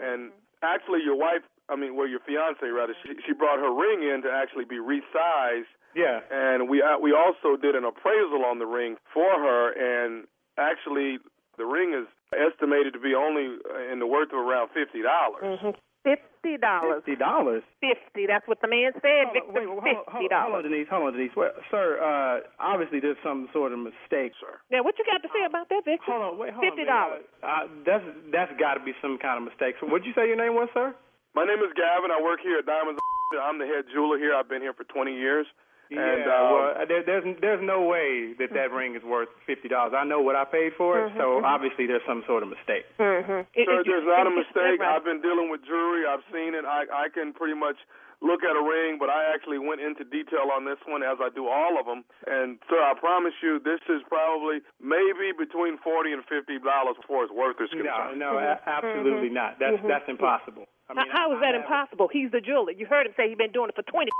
and actually, your wife, I mean, well, your fiance rather, she she brought her ring in to actually be resized, Yeah. and we uh, we also did an appraisal on the ring for her, and actually, the ring is estimated to be only in the worth of around fifty dollars. Mm-hmm. Fifty dollars. Fifty dollars. Fifty. That's what the man said, Victor. Wait, hold, on, Fifty hold, on, hold on. Denise. Hold on, Denise. Well, sir, uh, obviously there's some sort of mistake, sir. Now, what you got to say about that, Victor? Hold on, wait, hold Fifty dollars. Uh, that's that's got to be some kind of mistake. So, what'd you say your name was, sir? My name is Gavin. I work here at Diamonds. I'm the head jeweler here. I've been here for twenty years. And, yeah, um, well, there, there's there's no way that that ring is worth fifty dollars. I know what I paid for it, so obviously there's some sort of mistake. Mm-hmm. Sir, there's not a mistake. Right. I've been dealing with jewelry. I've seen it. I I can pretty much look at a ring, but I actually went into detail on this one as I do all of them. And sir, I promise you, this is probably maybe between forty and fifty dollars before it's worth is No, concerned. no, a- absolutely not. That's that's impossible. I mean, how, how is I- that I impossible? He's the jeweler. You heard him say he's been doing it for 20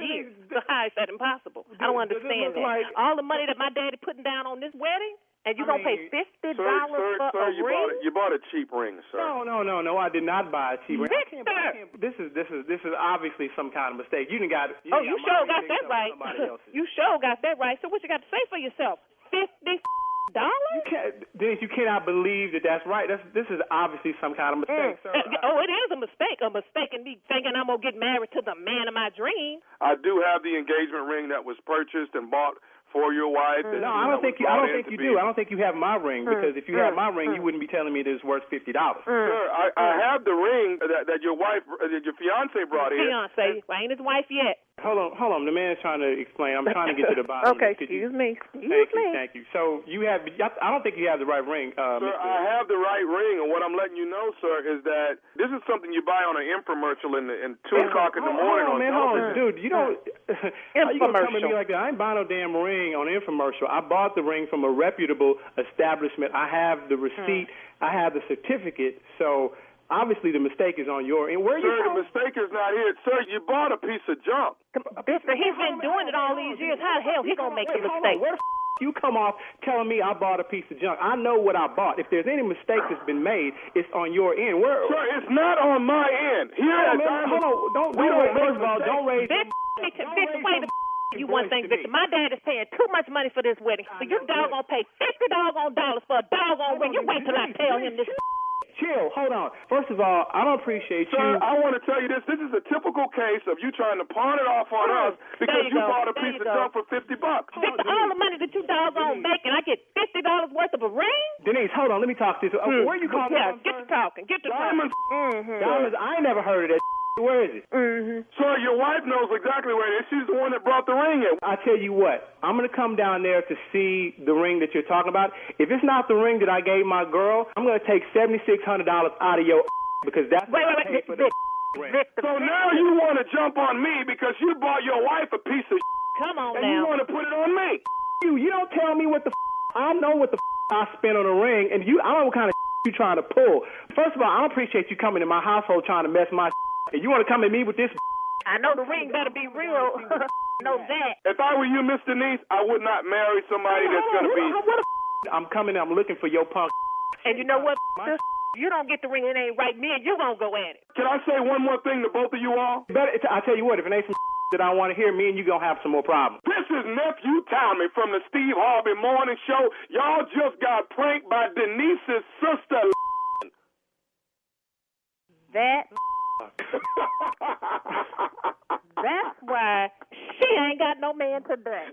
years. So how is that impossible? I don't understand that. like- All the money that my daddy putting down on this wedding, and you I gonna pay fifty dollars for sir, a you ring? bought a, you bought a cheap ring, sir. No, no, no, no. I did not buy a cheap ring. I can't- I Victor! can't- This is this is this is obviously some kind of mistake. You done got. You oh, done you got sure got that mixed up with right. You sure got that right. So what you got to say for yourself? Fifty dollars? You can't, Denise, you cannot believe that that's right. That's this is obviously some kind of mistake, mm. sir. oh, it is a mistake. A mistake in me thinking I'm gonna get married to the man of my dream. I do have the engagement ring that was purchased and bought for your wife. that, mm. No, you I don't think you. I don't think you be- do. I don't think you have my ring mm. because if you had my ring, you wouldn't be telling me that it's worth fifty dollars. Sir, I, I have the ring that, that your wife, uh, that your fiance brought in. Fiance, I ain't his wife yet. Hold on, hold on. The man is trying to explain. I'm trying to get to the bottom. okay, of it. Could you- excuse me. Excuse Thank me. you, thank you. So you have. I don't think you have the right ring, uh, Sir, Mr. I have the right ring, and what I'm letting you know, sir, is that this is something you buy on an infomercial in, the, in two o'clock in the morning hold on, on man, hold on, television. dude. You don't. How you gonna come at me like that? I ain't buying no damn ring on infomercial. I bought the ring from a reputable establishment. I have the receipt. I have the certificate. So obviously the mistake is on your end. Where are you Sir, from? the mistake is not here. Sir, you bought a piece of junk. Victor, he's been doing it all these years. How the hell he gonna make Wait, the mistake? Where the f- you come off telling me I bought a piece of junk? I know what I bought. If there's any mistake that's been made, it's on your end. Where? Sir, it's not on my end. Here Hold on, at man, hold on. Don't, we don't don't raise, make first of all, don't raise. Wait a you one thing, Victor. My dad is paying too much money for this wedding. So you doggone pay fifty doggone dollars for a doggone ring. You wait till I tell him this. Chill, hold on. First of all, I don't appreciate Sir, you. I want to tell you this. This is a typical case of you trying to pawn it off on Oh, us because you you bought a There piece of go. junk for 50 bucks. Victor, all the money that you doggone making, I get fifty dollars worth of a ring. Denise, hold on. Let me talk to you. Hmm. Where you calling Yeah, from? get to talking. Get to Diamonds. talking. Mm-hmm. Diamonds, I never heard of that. Where is it? Mm-hmm. Sir, your wife knows exactly where it is. She's the one that brought the ring in. I tell you what, I'm gonna come down there to see the ring that you're talking about. If it's not the ring that I gave my girl, I'm gonna take seventy six hundred dollars out of your because that's Wait, what wait, I wait, paid for the ring. So now you want to jump on me because you bought your wife a piece of Come on and you now. want to put it on me. You, you don't tell me what the I know what the I spent on a ring, and you, I don't know what kind of you trying to pull. First of all, I don't appreciate you coming to my household trying to mess my and you want to come at me with this. I know the ring better be real. know that. If I were you, Miss Denise, I would not marry somebody that's going to be. What the I'm coming. I'm looking for your punk. And you know what? Victor? You don't get the ring, it ain't right. Me and you gonna go at it. Can I say one more thing to both of you all? Better, I tell you what, if it ain't some that I want to hear, me and you gonna have some more problems. This is nephew Tommy from the Steve Harvey Morning Show. Y'all just got pranked by Denise's sister. That. That's why she ain't got no man today.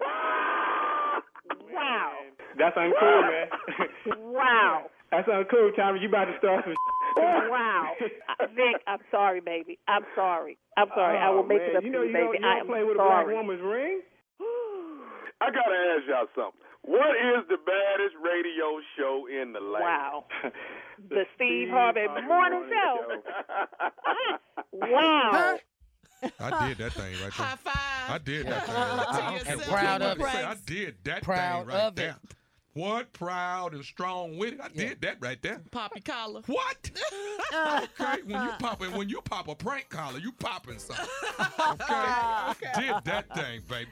Wow. That's uncool, man. Wow. That's uncool, Tommy. You about to start some. Wow. Vic, I'm sorry, baby. I'm sorry. I'm sorry. I will oh, make man. it up You to know you, you baby. don't, you I don't am play with sorry. a black woman's ring. I gotta ask y'all something. What is the baddest radio show in the land? Wow. The Steve Harvey Morning Show. Wow. I did that thing right there. High five. I did that thing right there. And I- proud of it. I did that Proud thing right of it. There. What proud and strong with it? I did that right there. Poppy collar. What? okay, when you pop it, when you pop a prank collar, you popping something. Okay, did that thing, baby.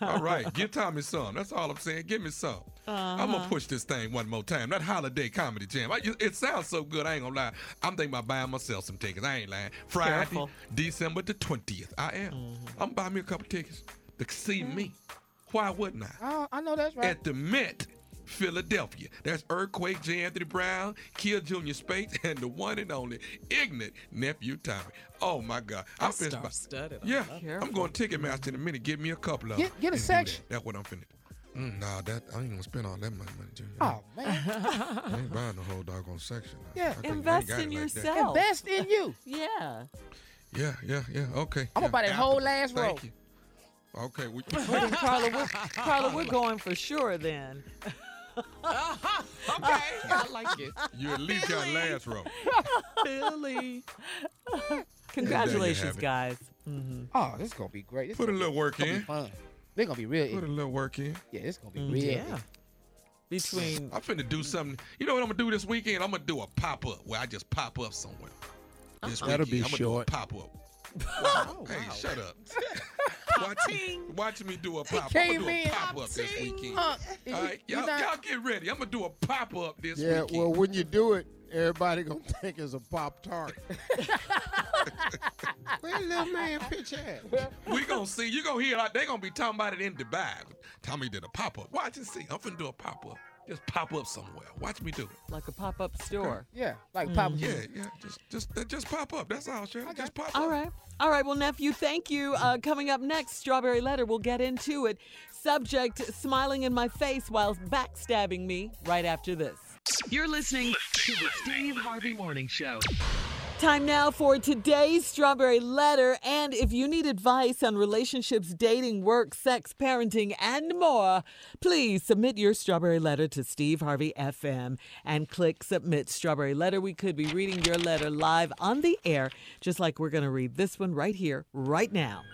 All right, give Tommy some. That's all I'm saying. Give me some. I'm Uh-huh. gonna push this thing one more time. That holiday comedy jam. I, it sounds so good. I ain't gonna lie. I'm thinking about buying myself some tickets. I ain't lying. Friday, Careful. December the 20th. I am. I'm buying me a couple tickets to see me. Why wouldn't I? Oh, I know that's right. at the Met, Philadelphia. That's Earthquake, J. Anthony Brown, Kill Junior Spates, and the one and only ignorant nephew Tommy. Oh my God! I'm finna buy- Star-studded. Yeah, love it. I'm going to Ticketmaster in a minute. Give me a couple of Get- them get a section. that. That's what I'm finna. do. Mm, nah, that I ain't gonna spend all that money, money Junior. Oh man, I ain't buying the whole doggone section. Yeah. I I Invest in it like that. yourself. invest in you. Yeah. Yeah, yeah, yeah. Okay. I'm gonna yeah, buy that whole after- last row. You. Okay. We, Carla, we're, Carla, we're going for sure then. okay, I like it. you at least got last row. Billy. Congratulations, it. guys. hmm Oh, this is gonna be great. This Put a little work be, gonna be in. fun. They're gonna be real. Put a little work in. yeah, it's gonna be Mm, real. yeah. Between I'm finna do something. You know what I'm gonna do this weekend? I'm gonna do a pop up where I just pop up somewhere. This That'll weekend, be I'm gonna short. do a pop up. Hey, shut up. watch, me, watch me do a pop up. I'm gonna do a pop up this weekend. All right, you y'all, not- y'all get ready. I'm gonna do a pop up this Yeah, weekend. well, when you do it, everybody gonna think it's a pop tart. Where little man picture at? we gonna see. You gonna hear like they gonna be talking about it in Dubai. Tommy did a pop up. Watch and see. I'm finna do a pop up. Just pop up somewhere. Watch me do it. like a pop up store. Yeah, like Papa. Yeah, yeah. Just, just, just pop up. That's all, Sheryl. Just pop up. All right. All right. Well, nephew, thank you. Uh, coming up next, Strawberry Letter. We'll get into it. Subject smiling in my face while backstabbing me right after this. You're listening to the Steve Harvey Morning Show. Time now for today's Strawberry Letter. And if you need advice on relationships, dating, work, sex, parenting, and more, please submit your Strawberry Letter to Steve Harvey FM and click Submit Strawberry Letter. We could be reading your letter live on the air, just like we're going to read this one right here, right now.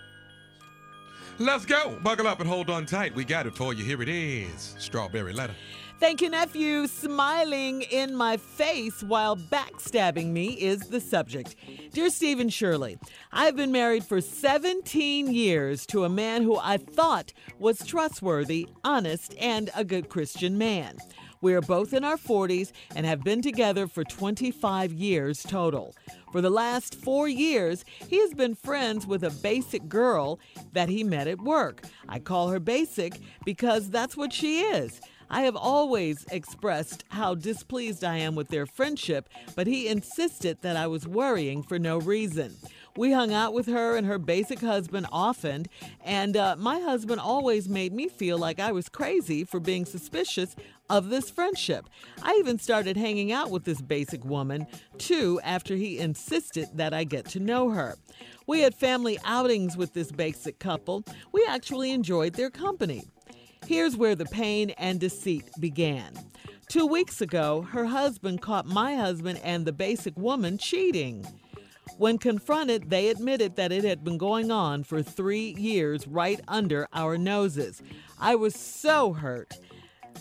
Let's go. Buckle up and hold on tight. We got it for you. Here it is. Strawberry letter. Thank you, nephew. Smiling in my face while backstabbing me is the subject. Dear Stephen Sheryl, I've been married for 17 years to a man who I thought was trustworthy, honest, and a good Christian man. We are both in our 40s and have been together for 25 years total. For the last four years, he has been friends with a basic girl that he met at work. I call her basic because that's what she is. I have always expressed how displeased I am with their friendship, but he insisted that I was worrying for no reason. We hung out with her and her basic husband often, and uh, my husband always made me feel like I was crazy for being suspicious of this friendship. I even started hanging out with this basic woman, too, after he insisted that I get to know her. We had family outings with this basic couple. We actually enjoyed their company. Here's where the pain and deceit began. Two weeks ago, her husband caught my husband and the basic woman cheating. When confronted, they admitted that it had been going on for three years right under our noses. I was so hurt.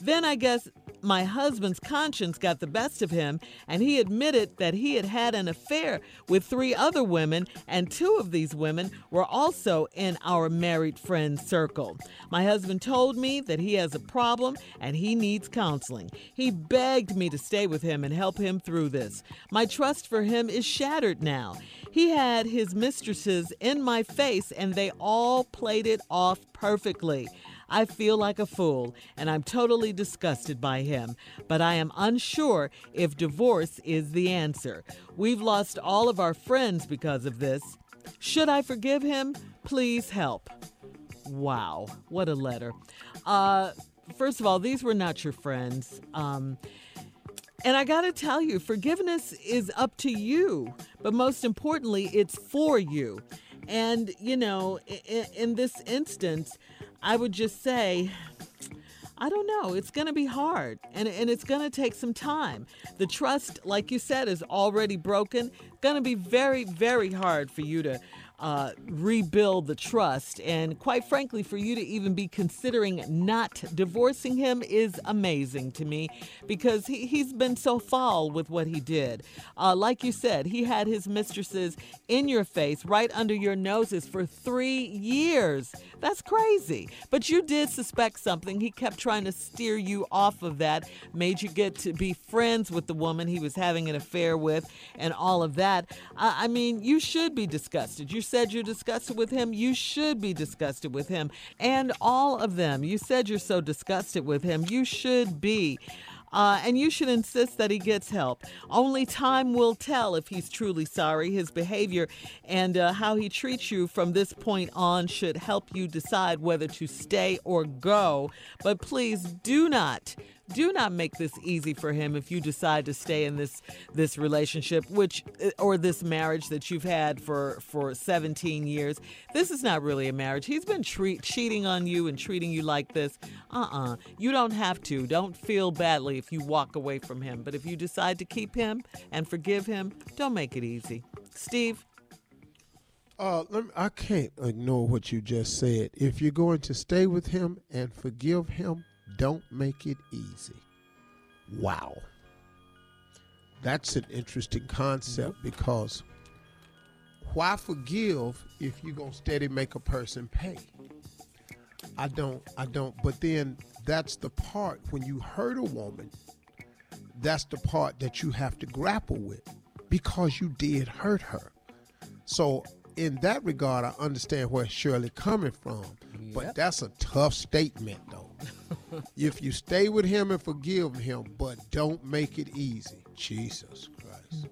Then I guess my husband's conscience got the best of him, and he admitted that he had had an affair with three other women, and two of these women were also in our married friend circle. My husband told me that he has a problem and he needs counseling. He begged me to stay with him and help him through this. My trust for him is shattered now. He had his mistresses in my face, and they all played it off perfectly. I feel like a fool and I'm totally disgusted by him, but I am unsure if divorce is the answer. We've lost all of our friends because of this. Should I forgive him? Please help. Wow, what a letter. Uh, first of all, these were not your friends. Um, and I got to tell you, forgiveness is up to you, but most importantly, it's for you. And, you know, in, in this instance, I would just say, I don't know. It's going to be hard and, and it's going to take some time. The trust, like you said, is already broken. Going to be very, very hard for you to uh, rebuild the trust. And quite frankly, for you to even be considering not divorcing him is amazing to me because he, he's been so foul with what he did. Uh, like you said, he had his mistresses in your face, right under your noses for three years. That's crazy. But you did suspect something. He kept trying to steer you off of that, made you get to be friends with the woman he was having an affair with, and all of that. I, I mean, you should be disgusted. You said you're disgusted with him. You should be disgusted with him. And all of them. You said you're so disgusted with him. You should be. Uh, and you should insist that he gets help. Only time will tell if he's truly sorry. His behavior and uh, how he treats you from this point on should help you decide whether to stay or go. But please do not do not make this easy for him if you decide to stay in this this relationship which uh, or this marriage that you've had for for 17 years. This is not really a marriage. He's been treat, cheating on you and treating you like this. Uh-uh. You don't have to. Don't feel badly if you walk away from him. But if you decide to keep him and forgive him don't make it easy. Steve? Uh, me, I can't ignore what you just said. If you're going to stay with him and forgive him, don't make it easy. Wow. That's an interesting concept because why forgive if you're going to steady make a person pay? I don't, I don't, but then that's the part when you hurt a woman, that's the part that you have to grapple with because you did hurt her. So in that regard, I understand where Sheryl coming from, yep. but that's a tough statement though. If you stay with him and forgive him, but don't make it easy. Jesus Christ.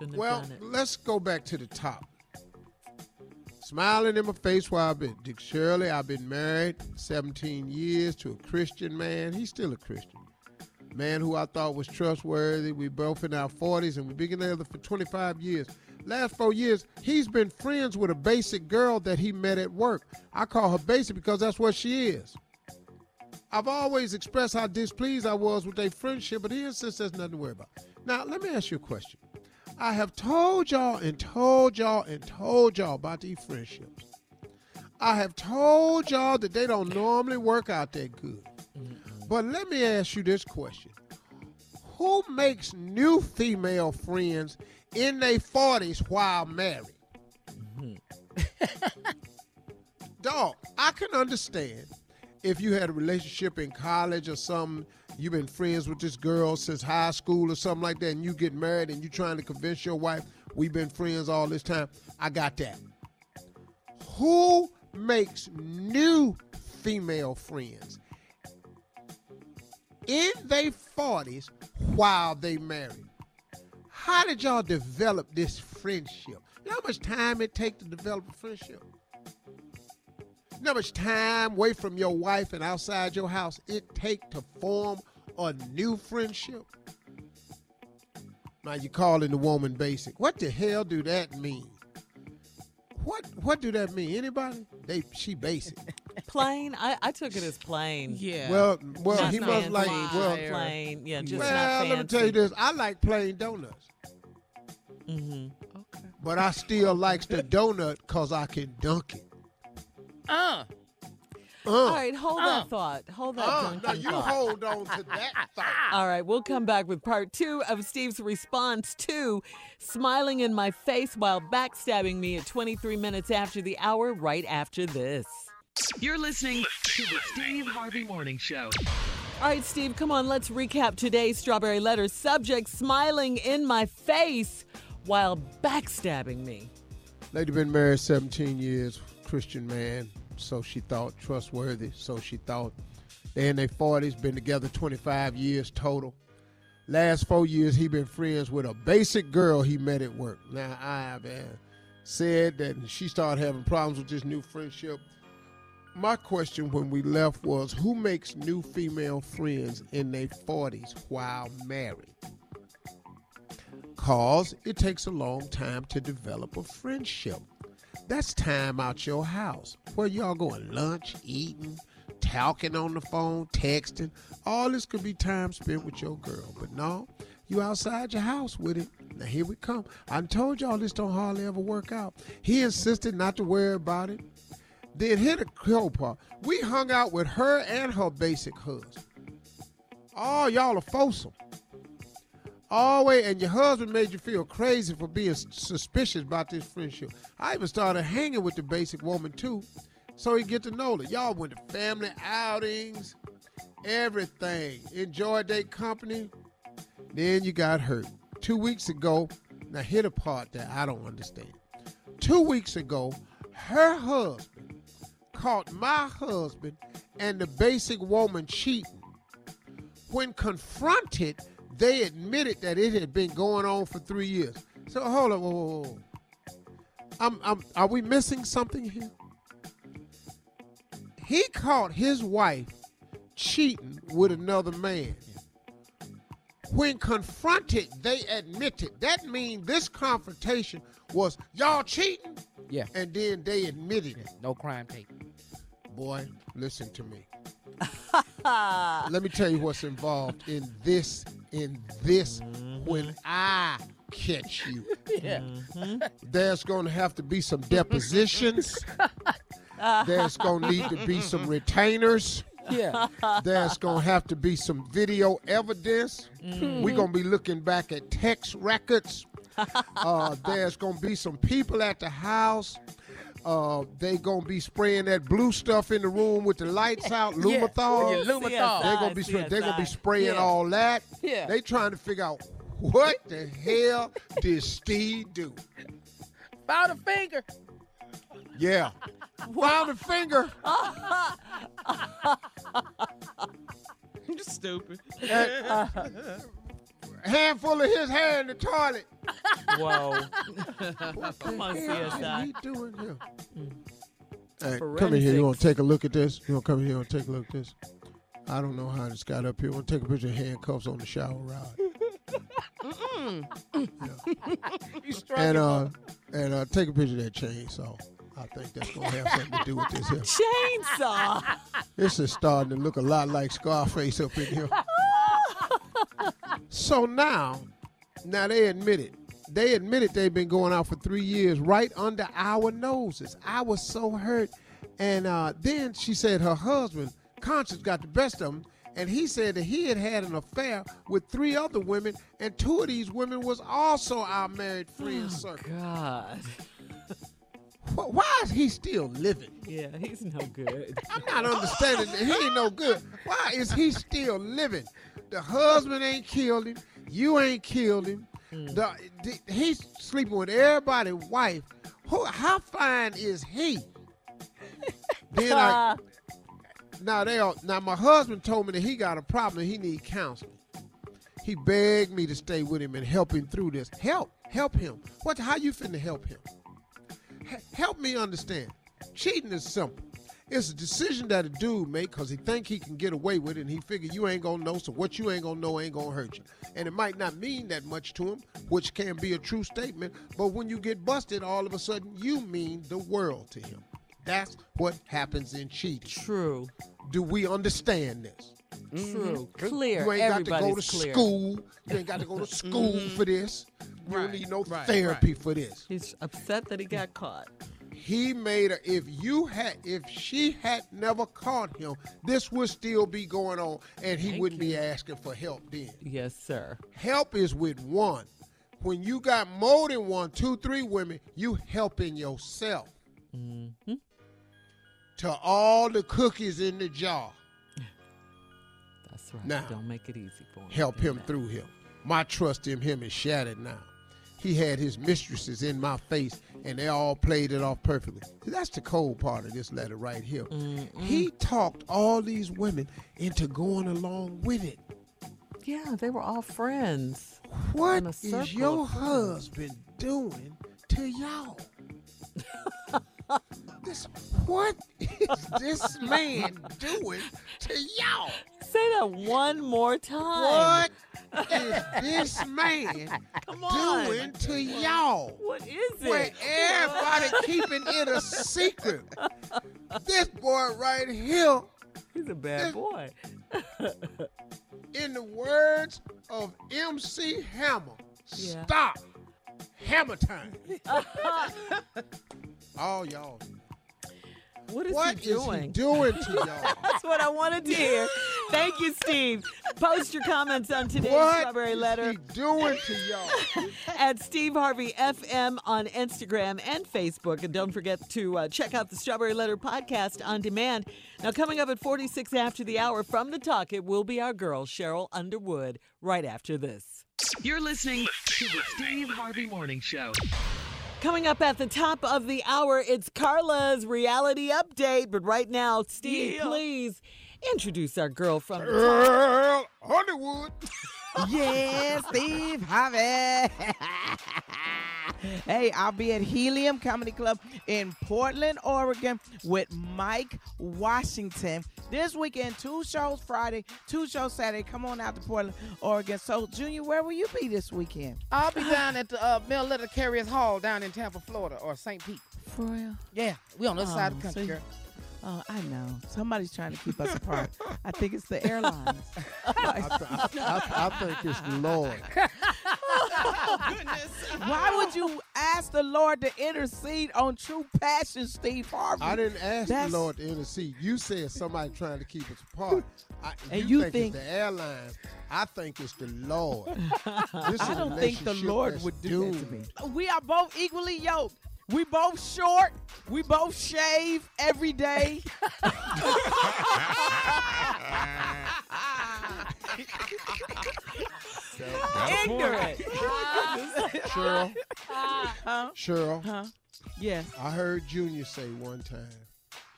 Mm-mm. Well, let's go back to the top. Smiling in my face while I've been Dick Sheryl. I've been married 17 years to a Christian man. He's still a Christian. Man who I thought was trustworthy. We both in our 40s and we've been together for 25 years. Last four years, he's been friends with a basic girl that he met at work. I call her basic because that's what she is. I've always expressed how displeased I was with their friendship, but he insists there's nothing to worry about. Now, let me ask you a question. I have told y'all and told y'all and told y'all about these friendships. I have told y'all that they don't normally work out that good. But let me ask you this question Who makes new female friends in their 40s while married? Mm-hmm. Dog, I can understand if you had a relationship in college or something, you've been friends with this girl since high school or something like that, and you get married and you're trying to convince your wife, we've been friends all this time. I got that. Who makes new female friends in their 40s while they married? How did y'all develop this friendship? You know how much time it takes to develop a friendship? You know how much time away from your wife and outside your house it take to form a new friendship? Now you calling the woman basic. What the hell do that mean? What what do that mean? Anybody? They she basic. Plain? I, I took it as plain. Yeah. Well, well, Not he must like fancy, well. plain. Yeah, just well, not let me tell you this. I like plain donuts, Mm-hmm. Okay. but I still likes the donut cause I can dunk it. Uh. Uh, All right, hold Uh. that thought. Hold that uh, now you thought. hold on to that thought. All right, we'll come back with part two of Steve's response to smiling in my face while backstabbing me at 23 minutes after the hour, right after this. You're listening to the Steve Harvey Morning Show. All right, Steve, come on, let's recap today's Strawberry Letter. Subject smiling in my face while backstabbing me. Lady been married 17 years, Christian man, so she thought trustworthy, so she thought. They in their 40s, been together 25 years total. Last four years, he been friends with a basic girl he met at work. Now, I uh, said that she started having problems with this new friendship. My question when we left was, who makes new female friends in their 40s while married? Cause it takes a long time to develop a friendship. That's time out your house. Where y'all going? Lunch, eating, talking on the phone, texting. All this could be time spent with your girl. But no, you outside your house with it. Now here we come. I told y'all this don't hardly ever work out. He insisted not to worry about it. Then hit a cool part. We hung out with her and her basic husband. Oh, y'all are foursome. All way, and your husband made you feel crazy for being suspicious about this friendship. I even started hanging with the basic woman too, so he get to know her. Y'all went to family outings, everything. Enjoyed their company. Then you got hurt. Two weeks ago, now hit a part that I don't understand. Two weeks ago, her husband caught my husband and the basic woman cheating. When confronted, they admitted that it had been going on for three years. So hold on, whoa, whoa, whoa. I'm, I'm, are we missing something here? He caught his wife cheating with another man. When confronted, they admitted. That means this confrontation was y'all cheating, Yeah. and then they admitted it. No crime tape. Boy, listen to me. Let me tell you what's involved in this. In this, mm-hmm. when I catch you, Yeah. Mm-hmm. there's going to have to be some depositions. There's going to need to be some retainers. Yeah. There's going to have to be some video evidence. We're mm-hmm. going to be looking back at text records. Uh, there's going to be some people at the house. Uh, they going to be spraying that blue stuff in the room with the lights out, Yeah, Luminol. Luminol. They're gonna be spray- they're gonna be spraying Yeah. all that. Yeah. They trying to figure out what the hell did Steve do? Found a finger. Yeah. Found a finger. You're stupid. and- handful of his hair in the toilet. Whoa. What Come the on, hell CSI. is he doing here? Hey, come in here. You want to take a look at this? You want to come in here and take a look at this? I don't know how this got up here. Want to take a picture of handcuffs on the shower rod? You strung and uh, and uh, take a picture of that chainsaw. I think that's gonna have something to do with this here. Chainsaw. This is starting to look a lot like Scarface up in here. so now, now they admit it. They admitted they've been going out for three years right under our noses. I was so hurt. And uh, then she said her husband, conscience, got the best of him. And he said that he had had an affair with three other women, and two of these women was also our married friends' circle. God. Why is he still living? Yeah, he's no good. I'm not understanding that he ain't no good. Why is he still living? The husband ain't killed him. You ain't killed him. Hmm. The, the- he's sleeping with everybody's wife. Who, how fine is he? then I, now they all, now my husband told me that he got a problem and he need counseling. He begged me to stay with him and help him through this. Help, help him. What? How you finna help him? H- help me understand. Cheating is simple. It's a decision that a dude make because he think he can get away with it, and he figure you ain't gonna know, so what you ain't gonna know ain't gonna hurt you. And it might not mean that much to him, which can be a true statement. But when you get busted, all of a sudden you mean the world to him. That's what happens in cheating. True. Do we understand this? True. Clear. You ain't got to go to clear. school. You ain't got to go to school Mhm. for this. You Right, don't need no right, therapy for this. He's upset that he got caught. He made her. If you had, if she had never caught him, this would still be going on, and he Thank wouldn't be asking for help then. Yes, sir. Help is with one. When you got more than one, two, three women, you helping yourself. Mm-hmm. To all the cookies in the jar. That's right. Now, Don't make it easy for him. help him through him. My trust in him is shattered now. He had his mistresses in my face, and they all played it off perfectly. That's the cold part of this letter right here. He talked all these women into going along with it. Yeah, they were all friends. What is your husband doing to y'all? this, what is this man doing to y'all? Say that one more time. What is this man doing to y'all? What is it? Where everybody keeping it a secret. This boy right here, He's a bad boy. in the words of MC Hammer, Yeah. stop. Hammer time. All y'all. What is What he is doing? he doing to y'all? That's what I wanted to hear. Thank you, Steve. Post your comments on today's What Strawberry is Letter he doing to y'all? at Steve Harvey FM on Instagram and Facebook. And don't forget to uh, check out the Strawberry Letter podcast on demand. Now, coming up at 46 after the hour from the talk, it will be our girl, Sheryl Underwood, right after this. You're listening to the Steve Harvey Morning Show. Coming up at the top of the hour, it's Carla's reality update. But right now, Steve, Yeah. please introduce our girl from the top. Earl Underwood. Yes, Steve Harvey. hey, I'll be at Helium Comedy Club in Portland, Oregon with Mike Washington. This weekend, two shows Friday, two shows Saturday. Come on out to Portland, Oregon. So, Junior, where will you be this weekend? I'll be down at the uh, Mill Little Carriers Hall down in Tampa, Florida, or St. Pete. For real? Yeah, we on this side of Oh, the country, so- girl. Oh, I know. Somebody's trying to keep us apart. I think it's the airlines. I, th- I, I, I think it's the Lord. Why would you ask the Lord to intercede on true passion, Steve Harvey? I didn't ask That's- the Lord to intercede. You said somebody trying to keep us apart. I, And you, you think, think- it's the airlines. I think it's the Lord. This I don't think the Lord would do that to me. We are both equally yoked. We both short. We both shave every day. Ignorant. Sheryl, Huh? Sheryl, Huh? Yes. I heard Junior say one time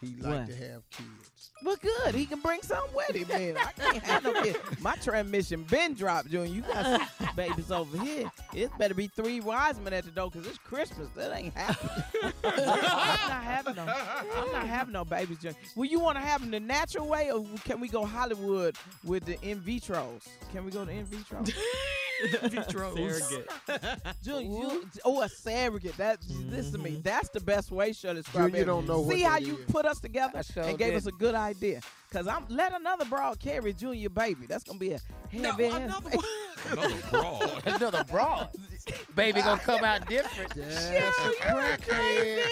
he What? liked to have kids. Well, good. He can bring some with him, man. I can't have no kids. My transmission been dropped, Junior. You got some babies over here. It better be three wise men at the door because it's Christmas. That ain't happening. I'm not having no. I'm not having no babies, Junior. Well, you want to have them the natural way, or can we go Hollywood with the in vitros? Can we go to in vitro? Surrogate. Junior, you, oh, a surrogate. That this to me. Mm-hmm. That's the best way, Shirley Strawberry. Junior don't know what See how that you is. put us together I sure and gave did. us a good idea. Cause I'm let another broad carry Junior baby. That's gonna be a heavy ass baby. Another broad. Another broad. Baby gonna come out different. That's a crackhead.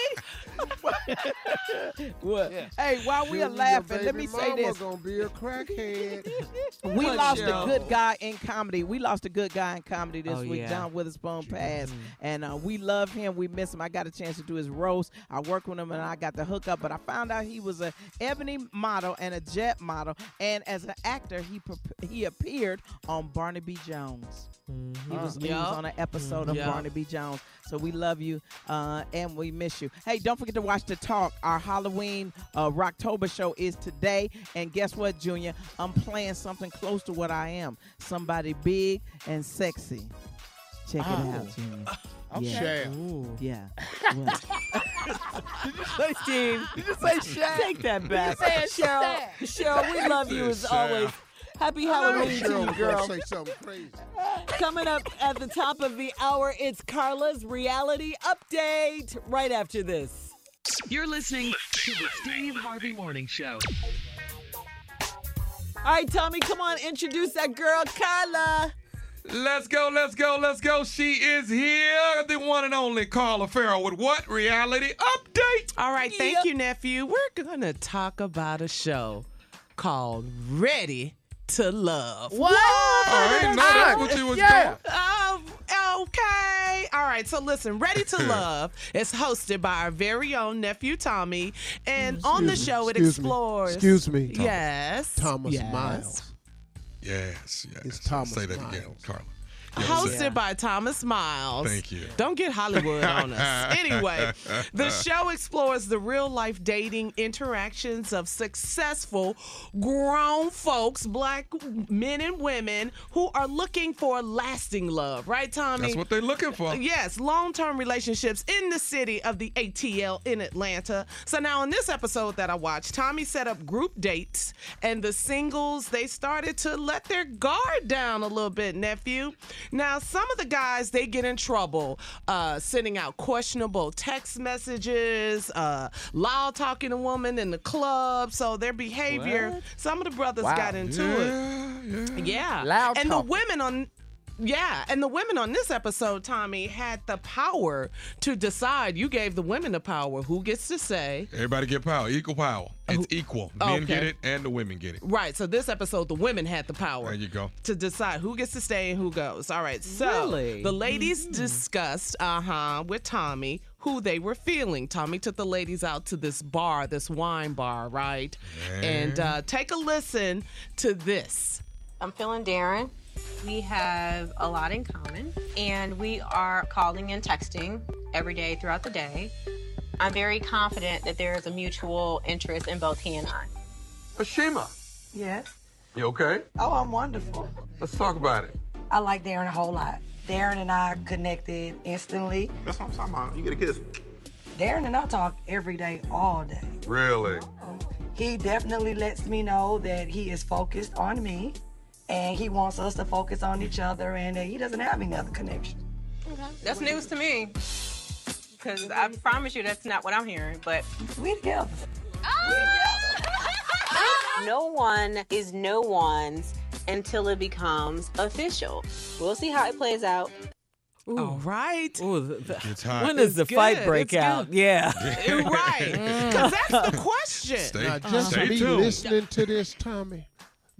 what? Hey, while we are laughing, let me baby say mama this. gonna be a crackhead. We What, lost Sheryl? a good guy in comedy. We lost a good guy in comedy this Oh, week. yeah. John Witherspoon passed, and uh, we love him. We miss him. I got a chance to do his roast. I worked with him, and I got the hookup. But I found out he was a ebony model and a jet model, and as an actor, he pre- he appeared on Barnaby Jones. He was, he was on an episode of Yup. Barnaby Jones. So we love you uh, and we miss you. Hey, don't forget to watch the talk. Our Halloween uh, Rocktober show is today. And guess what, Junior? I'm playing something close to what I am. Somebody big and sexy. Check Oh. it out, Junior. Okay. Yeah. Share. Yeah. What? Hey, Steve. Did you say Shaq? Take that back. You said Sheryl, Sheryl, we love you as always. Happy Halloween to you, girl. say something crazy. Coming up at the top of the hour, it's Carla's reality update right after this. You're listening to the Steve Harvey Morning Show. All right, Tommy, come on, introduce that girl, Carla. Let's go, let's go, let's go. She is here, the one and only Carla Ferrell with what? Reality update. All right, thank you, nephew. We're gonna talk about a show called Ready to Love. What? I didn't know that's what you was Yeah. Um, okay. All right. So listen, Ready to Love is hosted by our very own nephew Tommy, and on the Excuse me, show it excuse me, explores. excuse me, Thomas. Yes. Thomas yes. Miles. Yes, yes. It's Thomas Say that again, Miles. Carla. Hosted by Thomas Miles. Thank you. Don't get Hollywood on us. Anyway, the show explores the real life dating interactions of successful grown folks, black men and women, who are looking for lasting love. Right, Tommy? That's what they're looking for. Yes, long term relationships in the city of the ATL in Atlanta. So now, in this episode that I watched, Tommy set up group dates, and the singles, they started to let their guard down a little bit, nephew. Now, some of the guys, they get in trouble uh, sending out questionable text messages, uh, loud talking to women in the club. So their behavior, What? some of the brothers Wow. got into it. Yeah. Loud and talking. the women on yeah, and the women on this episode, Tommy, had the power to decide. You gave the women the power. Who gets to say? Everybody get power, equal power. It's equal. Men get it and the women get it. Right. So this episode, the women had the power. There you go. To decide who gets to stay and who goes. All right. So Really? the ladies discussed, uh huh, with Tommy who they were feeling. Tommy took the ladies out to this bar, this wine bar, right? And uh, take a listen to this. I'm feeling Darren. We have a lot in common, and we are calling and texting every day throughout the day. I'm very confident that there is a mutual interest in both he and I. Ashima, Yes. you okay? Oh, I'm wonderful. Let's talk about it. I like Darren a whole lot. Darren and I connected instantly. That's what I'm talking about. You get a kiss. Darren and I talk every day, all day. Really? He definitely lets me know that he is focused on me and he wants us to focus on each other and that he doesn't have any other connection. Okay. That's news to me. Because I promise you that's not what I'm hearing, but. We together. no one is no one's until it becomes official. We'll see how it plays out. All right. It's hot. When does the It's fight break It's out? good. Yeah. right. Mm. Because that's the question. Stay, uh-huh. Now, just stay me tuned. listening to this, Tommy,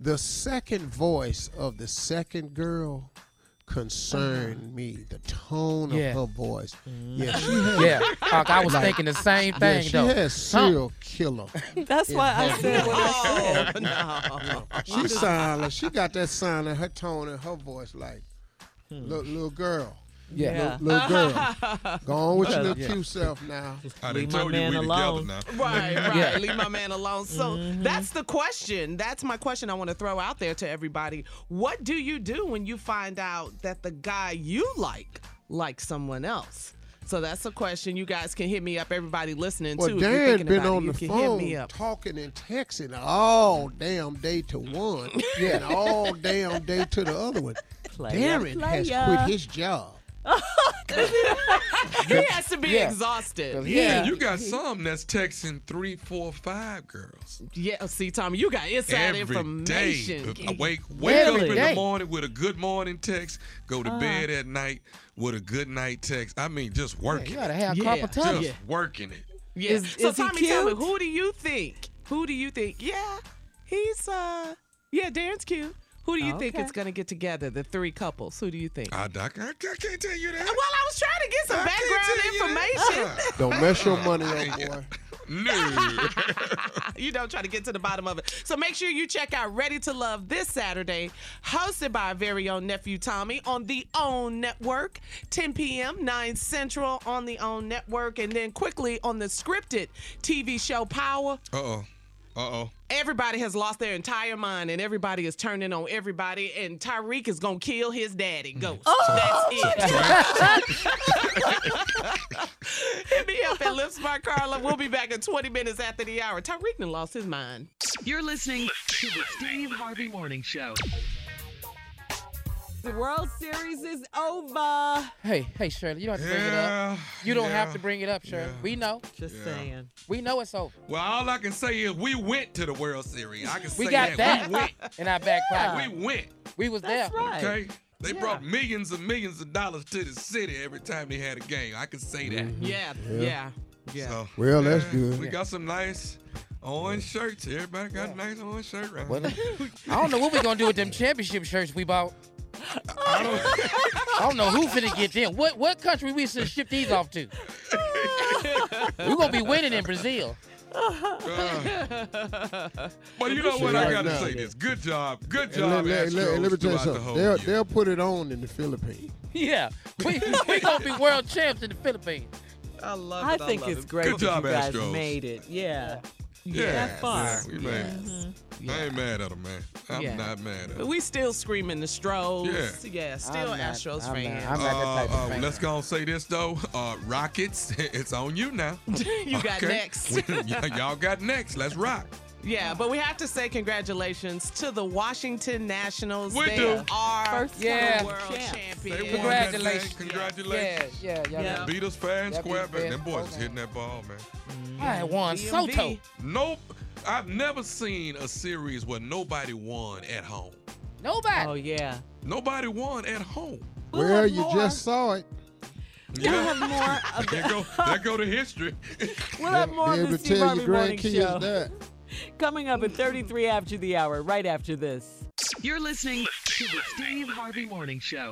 the second voice of the second girl concerned mm-hmm. me. The tone Yeah. of her voice. Mm-hmm. Yeah, she had. Yeah, Hawk, I was like- thinking the same thing. Yeah, thing she though. has serial killer. That's why I her said what voice. I said. no. She sound like she got that sound in her tone and her voice like hmm. little, little girl. Yeah. Little, little girl. Go on with your little Yeah. cute self now. I Leave my man alone. Right, right. Yeah. Leave my man alone. So mm-hmm. that's the question. That's my question I want to throw out there to everybody. What do you do when you find out that the guy you like likes someone else? So that's a question. You guys can hit me up. Everybody listening Well, too. if you're Dan thinking been about on it, the you can hit me phone up. talking and texting all damn day to one, yeah, and all damn day to the other one. Player, Darren has quit his job. he has to be Yeah. exhausted. Yeah, Yeah. you got some that's texting three, four, five girls Yeah, see, Tommy, you got inside every day. information. Uh, Wake, wake up Every in day. the morning with a good morning text. Go to bed at night with a good night text. I mean, just Yeah, working, you gotta have Yeah. carpal just tunnel. Yeah. working it. Yeah. Is- so is he Tommy, tell me, who do you think? Who do you think? Yeah, he's uh, yeah, Darren's cute. Who do you think is gonna get together? The three couples. Who do you think? I, I, I can't tell you that. Well, I was trying to get some I background information. Don't mess your money up, boy. No. you don't try to get to the bottom of it. So make sure you check out Ready to Love this Saturday, hosted by our very own nephew Tommy on the OWN Network, 10 p.m., 9 Central on the OWN Network, and then quickly on the scripted TV show Power. Uh oh. Uh oh. Everybody has lost their entire mind and everybody is turning on everybody, and Tariq is gonna kill his daddy. Ghost. Oh, That's it. Hit me up at Lips by Carla. We'll be back in 20 minutes after the hour. Tariq done lost his mind. You're listening to the Steve Harvey Morning Show. The World Series is over. Hey, hey, Shirley, you don't have to bring it up. You don't have to bring it up, Shirley. yeah. We know. Just Yeah. saying. We know it's over. Well, all I can say is we went to the World Series. I can say that. We got that, We went. in our back pocket. We went. We was That's there. right. Okay. They Yeah. brought millions and millions of dollars to the city every time they had a game. I can say that. Mm-hmm. Yeah, Yeah. yeah, yeah. So, Well, that's good. We got some nice orange shirts. Everybody got a nice orange shirt right Well, I don't know what we're gonna do with them championship shirts we bought. I don't, I don't know who finna get them. What what country we should ship these off to? We're gonna be winning in Brazil. but you know what? Right I gotta now. say this. Good job. Good job, let, let, let, let me tell you throughout the something. They'll, they'll put it on in the Philippines. Yeah, we we gonna be world champs in the Philippines. I love it. I it. think it's it. great Good that job, you guys Astros. made it. Yeah. Yeah, That far. yeah, we made it. Mm-hmm. I ain't mad at him, man. I'm Yeah. not mad at But them. we still screaming the Stros. Yeah. Yeah, still I'm not- Astros I'm fans. not- I'm not that type of Uh, uh, fan. let's go and say this though. Uh, Rockets, it's on you now. you got Okay? next. Y- y'all got next. Let's rock. Yeah, but we have to say congratulations to the Washington Nationals. We they do. are First Yeah. the world champs. champions. They won. Congratulations. Congratulations. Yeah, yeah, yeah. Yeah. Beat us fair and That square, beat but them boys and is hitting that ball, man. I had won DMV. Soto. Nope. I've never seen a series where nobody won at home. Nobody. Oh yeah. Nobody won at home. We'll well, you more. just saw it. We'll have more of there go, there go to history. we'll have more Be of the to Steve Harvey Morning Show that. coming up at 33 after the hour. Right after this. You're listening to the Steve Harvey Morning Show.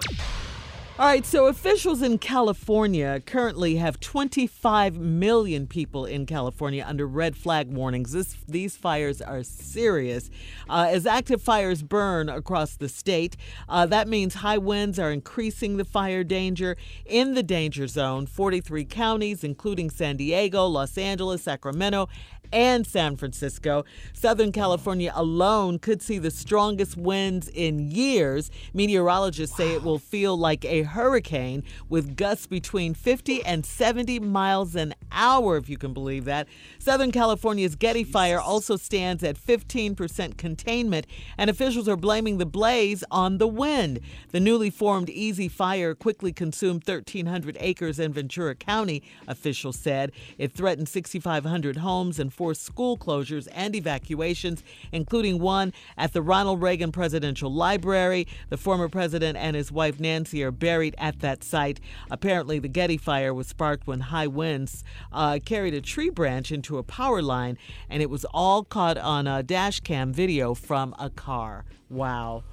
All right, so officials in California currently have 25 million people in California under red flag warnings. This, these fires are serious. Uh, as active fires burn across the state, uh, that means high winds are increasing the fire danger in the danger zone. 43 counties, including San Diego, Los Angeles, Sacramento, and San Francisco. Southern California alone could see the strongest winds in years. Meteorologists say it will feel like a hurricane with gusts between 50 and 70 miles an hour, if you can believe that. Southern California's Getty Fire also stands at 15% containment, and officials are blaming the blaze on the wind. The newly formed Easy Fire quickly consumed 1,300 acres in Ventura County, officials said. It threatened 6,500 homes and forced school closures and evacuations, including one at the Ronald Reagan Presidential Library. The former president and his wife Nancy are buried at that site. Apparently, the Getty fire was sparked when high winds uh, carried a tree branch into a power line, and it was all caught on a dash cam video from a car. Wow.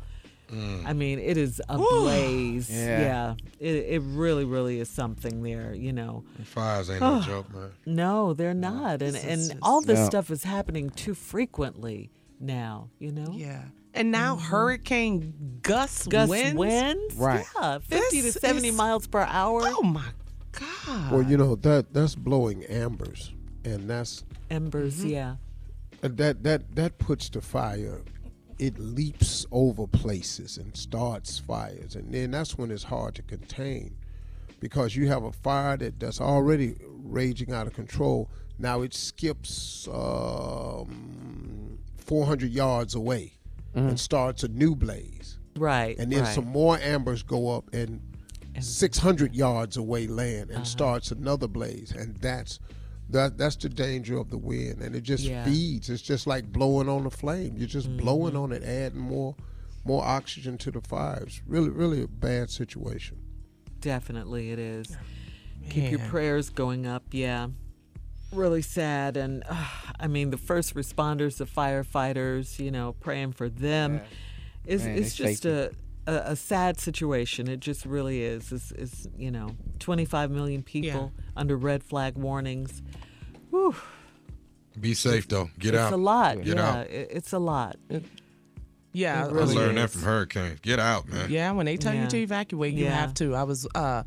I mean, it is a blaze. Yeah. Yeah, It, it really, really is something there, you know. Fires ain't no joke, man. No, they're not. And This is and just- all this No. stuff is happening too frequently now, you know? Yeah. And now hurricane gust Gust winds. winds? Right. Yeah, 50 This to 70 is- miles per hour. Oh my God. Well, you know that that's blowing ambers, and that's Embers, yeah. uh, that that that puts the fire. It leaps over places and starts fires, and then that's when it's hard to contain, because you have a fire that that's already raging out of control. Now it skips um, 400 yards away and starts a new blaze. Right. and then right. some more ambers go up and 600 yards away land Uh-huh. and starts another blaze and that's that that's the danger of the wind and it just Yeah. feeds it's just like blowing on a flame you're just blowing Mm-hmm. on it adding more more oxygen to the fire it's really really a bad situation Definitely it is. Keep your prayers going up, yeah. really sad. And uh, I mean, the first responders, the firefighters, you know, praying for them. It's, Man, it's they just shaky. a, a, a sad situation. It just really is. It's, it's you know, 25 million people under red flag warnings. Whew. Be safe though. Get it's out. It's a lot. Get yeah, out. it's a lot. Yeah, It I really learned that from hurricanes. Get out, man. Yeah, when they tell Yeah. you to evacuate, you Yeah. have to. I was uh,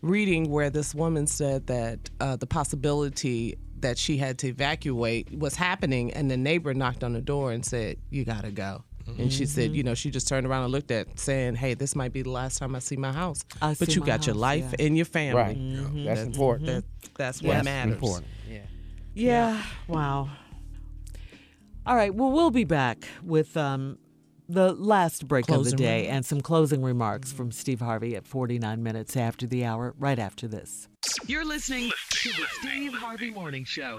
reading where this woman said that uh, the possibility that she had to evacuate was happening, and the neighbor knocked on the door and said, "You gotta go." And she said, Mhm. you know, she just turned around and looked at, saying, "Hey, this might be the last time I see my house." I but you my got your life yeah. and your family. Right. Mhm. That's important. That, that's what That's matters. important. Yeah. Yeah. Wow. All right. Well, we'll be back with um, the last break of the day remarks. and some closing remarks from Steve Harvey at 49 minutes after the hour, right after this. You're listening to the Steve Harvey Morning Show.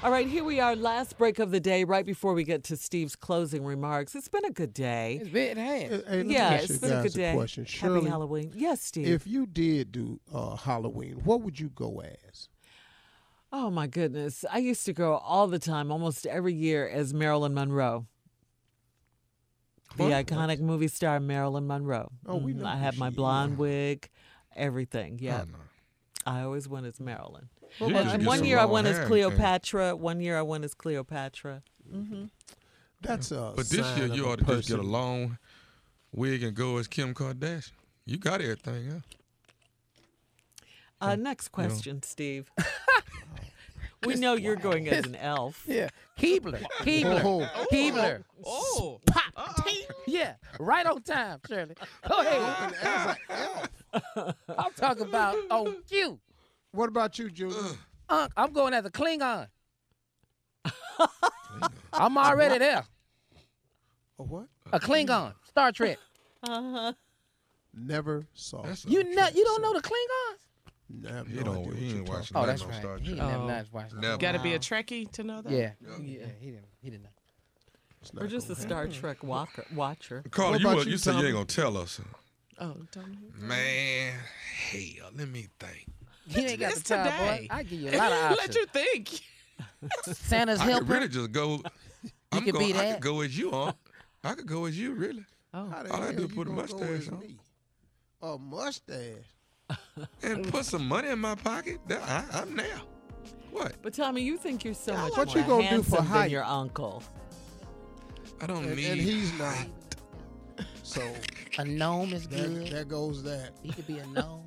All right, here we are, last break of the day, right before we get to Steve's closing remarks. It's been a good day. It's been, it has. Hey, let yeah, ask it's you been a good day. question. Happy Shirley, Halloween. Yes, Steve. If you did do uh, Halloween, what would you go as? Oh my goodness. I used to go all the time, almost every year, as Marilyn Monroe. The What? iconic movie star Marilyn Monroe. Oh, we Mhm. know I who had my she blonde wig, everything. Yeah. no. I always went as Marilyn. You And, just one year I long went as hair and Cleopatra. One year I went as Cleopatra. hmm That's a But this sign year of you ought to just get a long wig and go as Kim Kardashian. You got everything, huh? Uh, next question, Steve. we know you're going as an elf. Yeah. Keebler. Keebler. Oh. Keebler. Oh, Pop. Yeah. Right on time, Shirley. Go ahead. Elf. I'm talking about on cue. What about you, Junior? Unc, I'm going as a Klingon. I'm already there. A what? A Klingon. Star Trek. Uh-huh. Never saw. That's You know, you don't know the Klingons? Never He don't. He ain't watching Oh, nothing that's on right. Star He Trek. ain't never Oh. not watching. Never. Got to be a Wow. Trekkie to know that. Yeah. Yeah. He didn't. He didn't know. We're just a Star Trek walker, watcher. Carla, What you, about you, you said you Tommy? ain't gonna tell us. Oh, don't you? Man, hell, let me think. He ain't got It's the time, today. boy. I give you a lot of options. Let you think. Santa's I could helper. really just go. I'm could going, be I that. could go as you are. I could go as you, really. Oh. How the All I hell do is you put a gonna go mustache as on. me? A mustache. and put some money in my pocket. That- I, I'm now. What? But Tommy, you think you're so much What more you gonna do handsome for than height? your uncle. I don't And, need. and he's not. So A gnome is there, good. there goes that. He could be a gnome.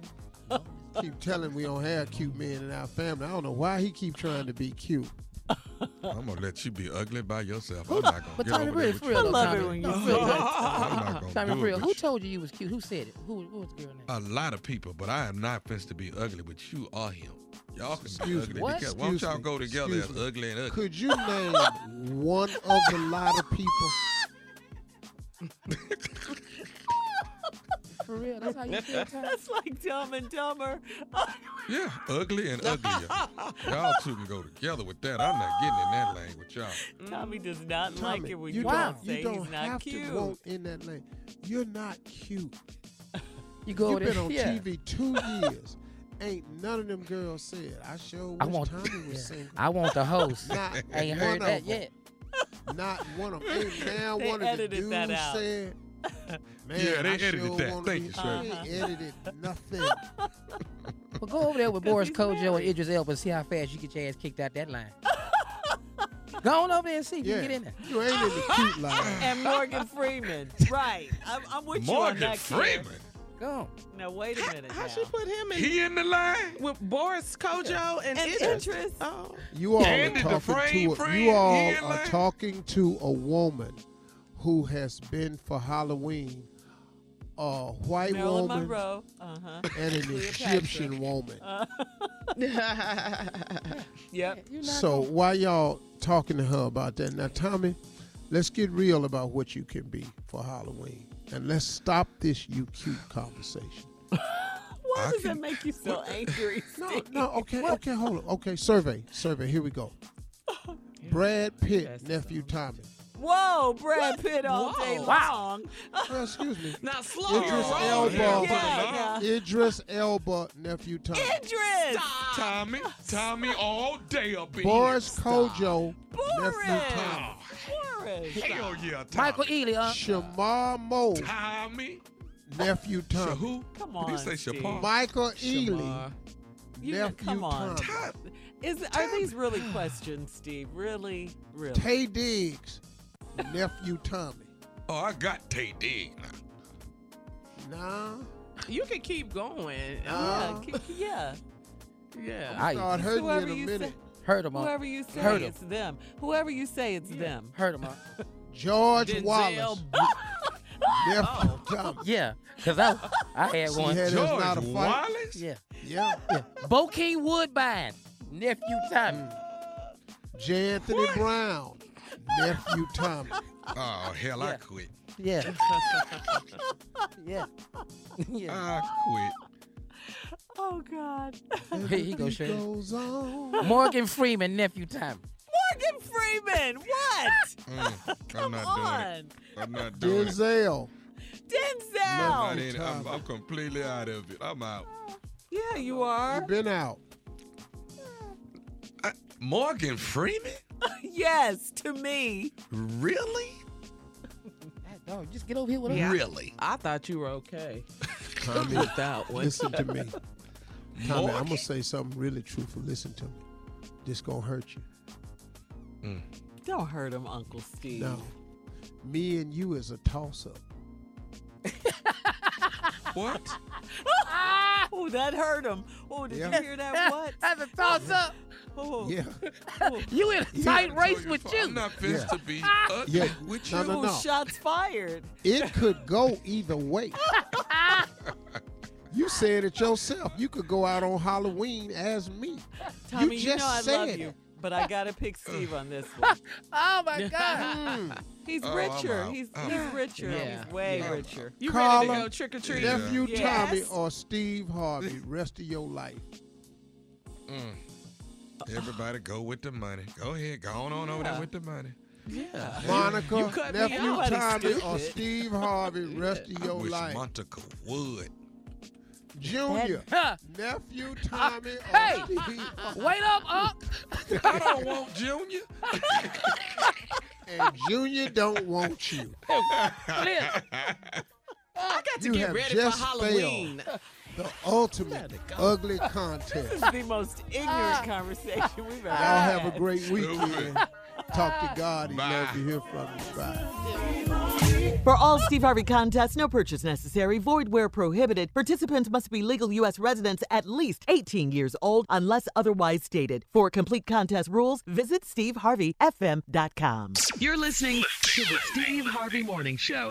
Keep telling we don't have cute men in our family. I don't know why he keep trying to be cute. I'm gonna let you be ugly by yourself. I'm not gonna But get Tommy, over real, there with for you. real, I love Tommy. it when you No, say for real, that. I'm not gonna Tommy, do for it real. with Who you. told you you was cute? Who said it? Who, who was the girl name? A lot of people, but I am not fenced to be ugly, but you are him. Y'all can Excuse be me. ugly What? together. Why don't Excuse y'all me. go together Excuse as me. ugly and ugly? Could you name one of the lot of people? For real, that's how you feel, Tommy? That's like Dumb and Dumber. Yeah, ugly and uglier. y'all two can go together with that. I'm not getting in that lane with y'all. Tommy does not like it when you you, don't, say you don't he's not have cute. to want in that lane. You're not cute. You go You've been on yeah. TV two years. Ain't none of them girls said. I sure wish I want, Tommy was yeah. single. I want the host. Not Ain't heard that yet. Not one of them. Ain't now They one of the edited dudes that out. said. Man, Yeah, they I edited sure that. Thank be you, single." Shirley. They edited nothing. Well, go over there with Boris he's Kodjoe and married. Idris Elba and see how fast you get your ass kicked out that line. go on over there and see if you can get in there. you ain't in the cute line. and Morgan Freeman. right. I'm, I'm with you on Morgan that. Kim. Freeman. Go on. Now wait a minute. How now. she put him in He in the line. with Boris Kodjoe and, And Idris? Idris. Oh. You all Andy are talking to a, you all are line? talking to a woman who has been for Halloween a white Marilyn woman Monroe. Uh-huh. and an Egyptian woman. Yep. So why y'all talking to her about that? Now, Tommy, let's get real about what you can be for Halloween, and let's stop this "you cute" conversation. Why I does can- that make you so angry? No, no, okay, okay, hold on. Okay, survey, survey. Here we go. Brad Pitt, nephew Tommy. Whoa, Brad Pitt all day Whoa. long. Well, excuse me. Now slow Idris your roll. Elba. Yeah, yeah. Idris Elba, nephew Tommy. Idris. Stop. Tommy, Tommy all day up in Boris Kodjoe, Boris. nephew Tommy. Boris. Hell yeah, Tommy. Michael Ealy, uh, Shemar Moore, Tommy. nephew So Tommy. who? Come Did you say Steve. Shapar? Michael Ealy, You, nephew come on. Tommy. Is are these really questions, Steve? Really, really? Taye Diggs, nephew Tommy. Oh, I got Taye Diggs now. Nah, You can keep going. yeah, Uh, k- yeah. yeah. I start hurting you Whoever in a you minute. say, heard him, uh, whoever you say, Heard 'em. it's them. Whoever you say, it's them. heard him, uh. George Denzel Wallace, nephew Tommy. Yeah, because I, I had See, one. had George not a fight. Wallace? Yeah. Yeah. yeah. Bokeem Woodbine, nephew Tommy. J. Anthony Brown, nephew Tommy. Oh, hell, I quit. Yeah. yeah. yeah. I quit. Oh God. Here he goes, goes on. Morgan Freeman, nephew Tommy. Morgan Freeman. What? Mm, Come I'm not doing on. it. I'm not doing it. Denzel. Denzel. I'm, not in it. I'm, I'm completely out of it. I'm out. Yeah, you are. You've been out. I, Morgan Freeman? yes, to me. Really? No, just get over here with him. Yeah. Really? I thought you were okay. Tommy, With that one. listen to me. Tommy, I'm gonna say something really truthful. Listen to me. This gonna hurt you. Mm. Don't hurt him, Uncle Steve. No. Me and you is a toss up. What? Oh, that hurt him. Oh, did Yeah. you hear that? What? That's a toss oh. up. Oh. Yeah. Oh. You in a tight race with I'm you. not fit Yeah. to be ugly Yeah. with No, you. no, Oh, no. shots fired. It could go either way. you said it yourself. You could go out on Halloween as me. Tommy, you you, just know I said love it. You, but I gotta pick Steve on this one. Oh my God. Mm. He's Oh, richer. He's I'm he's richer. Yeah. He's way Yeah. richer. You ready to go trick or treat? Nephew Yes. Tommy or Steve Harvey, rest of your life. Mm. Everybody go with the money. Go ahead. Go on, on over there with the money. Yeah. Monica, You cut me nephew out. Tommy or Stupid. Steve Harvey, rest of your I your wish life. Monica would. Junior, Huh. nephew Tommy or Hey. Wait up, Unc. I don't want Junior. And Junior don't want you. Oh, I got to You get have ready just for Halloween. The ultimate ugly contest. This is the most ignorant ah. conversation we've ever Y'all had. have a great weekend. Talk to God. He'd love to hear from you. Bye. For all Steve Harvey contests, no purchase necessary, void where prohibited. Participants must be legal U.S. residents at least 18 years old unless otherwise stated. For complete contest rules, visit SteveHarveyFM.com. You're listening to the Steve Harvey Morning Show.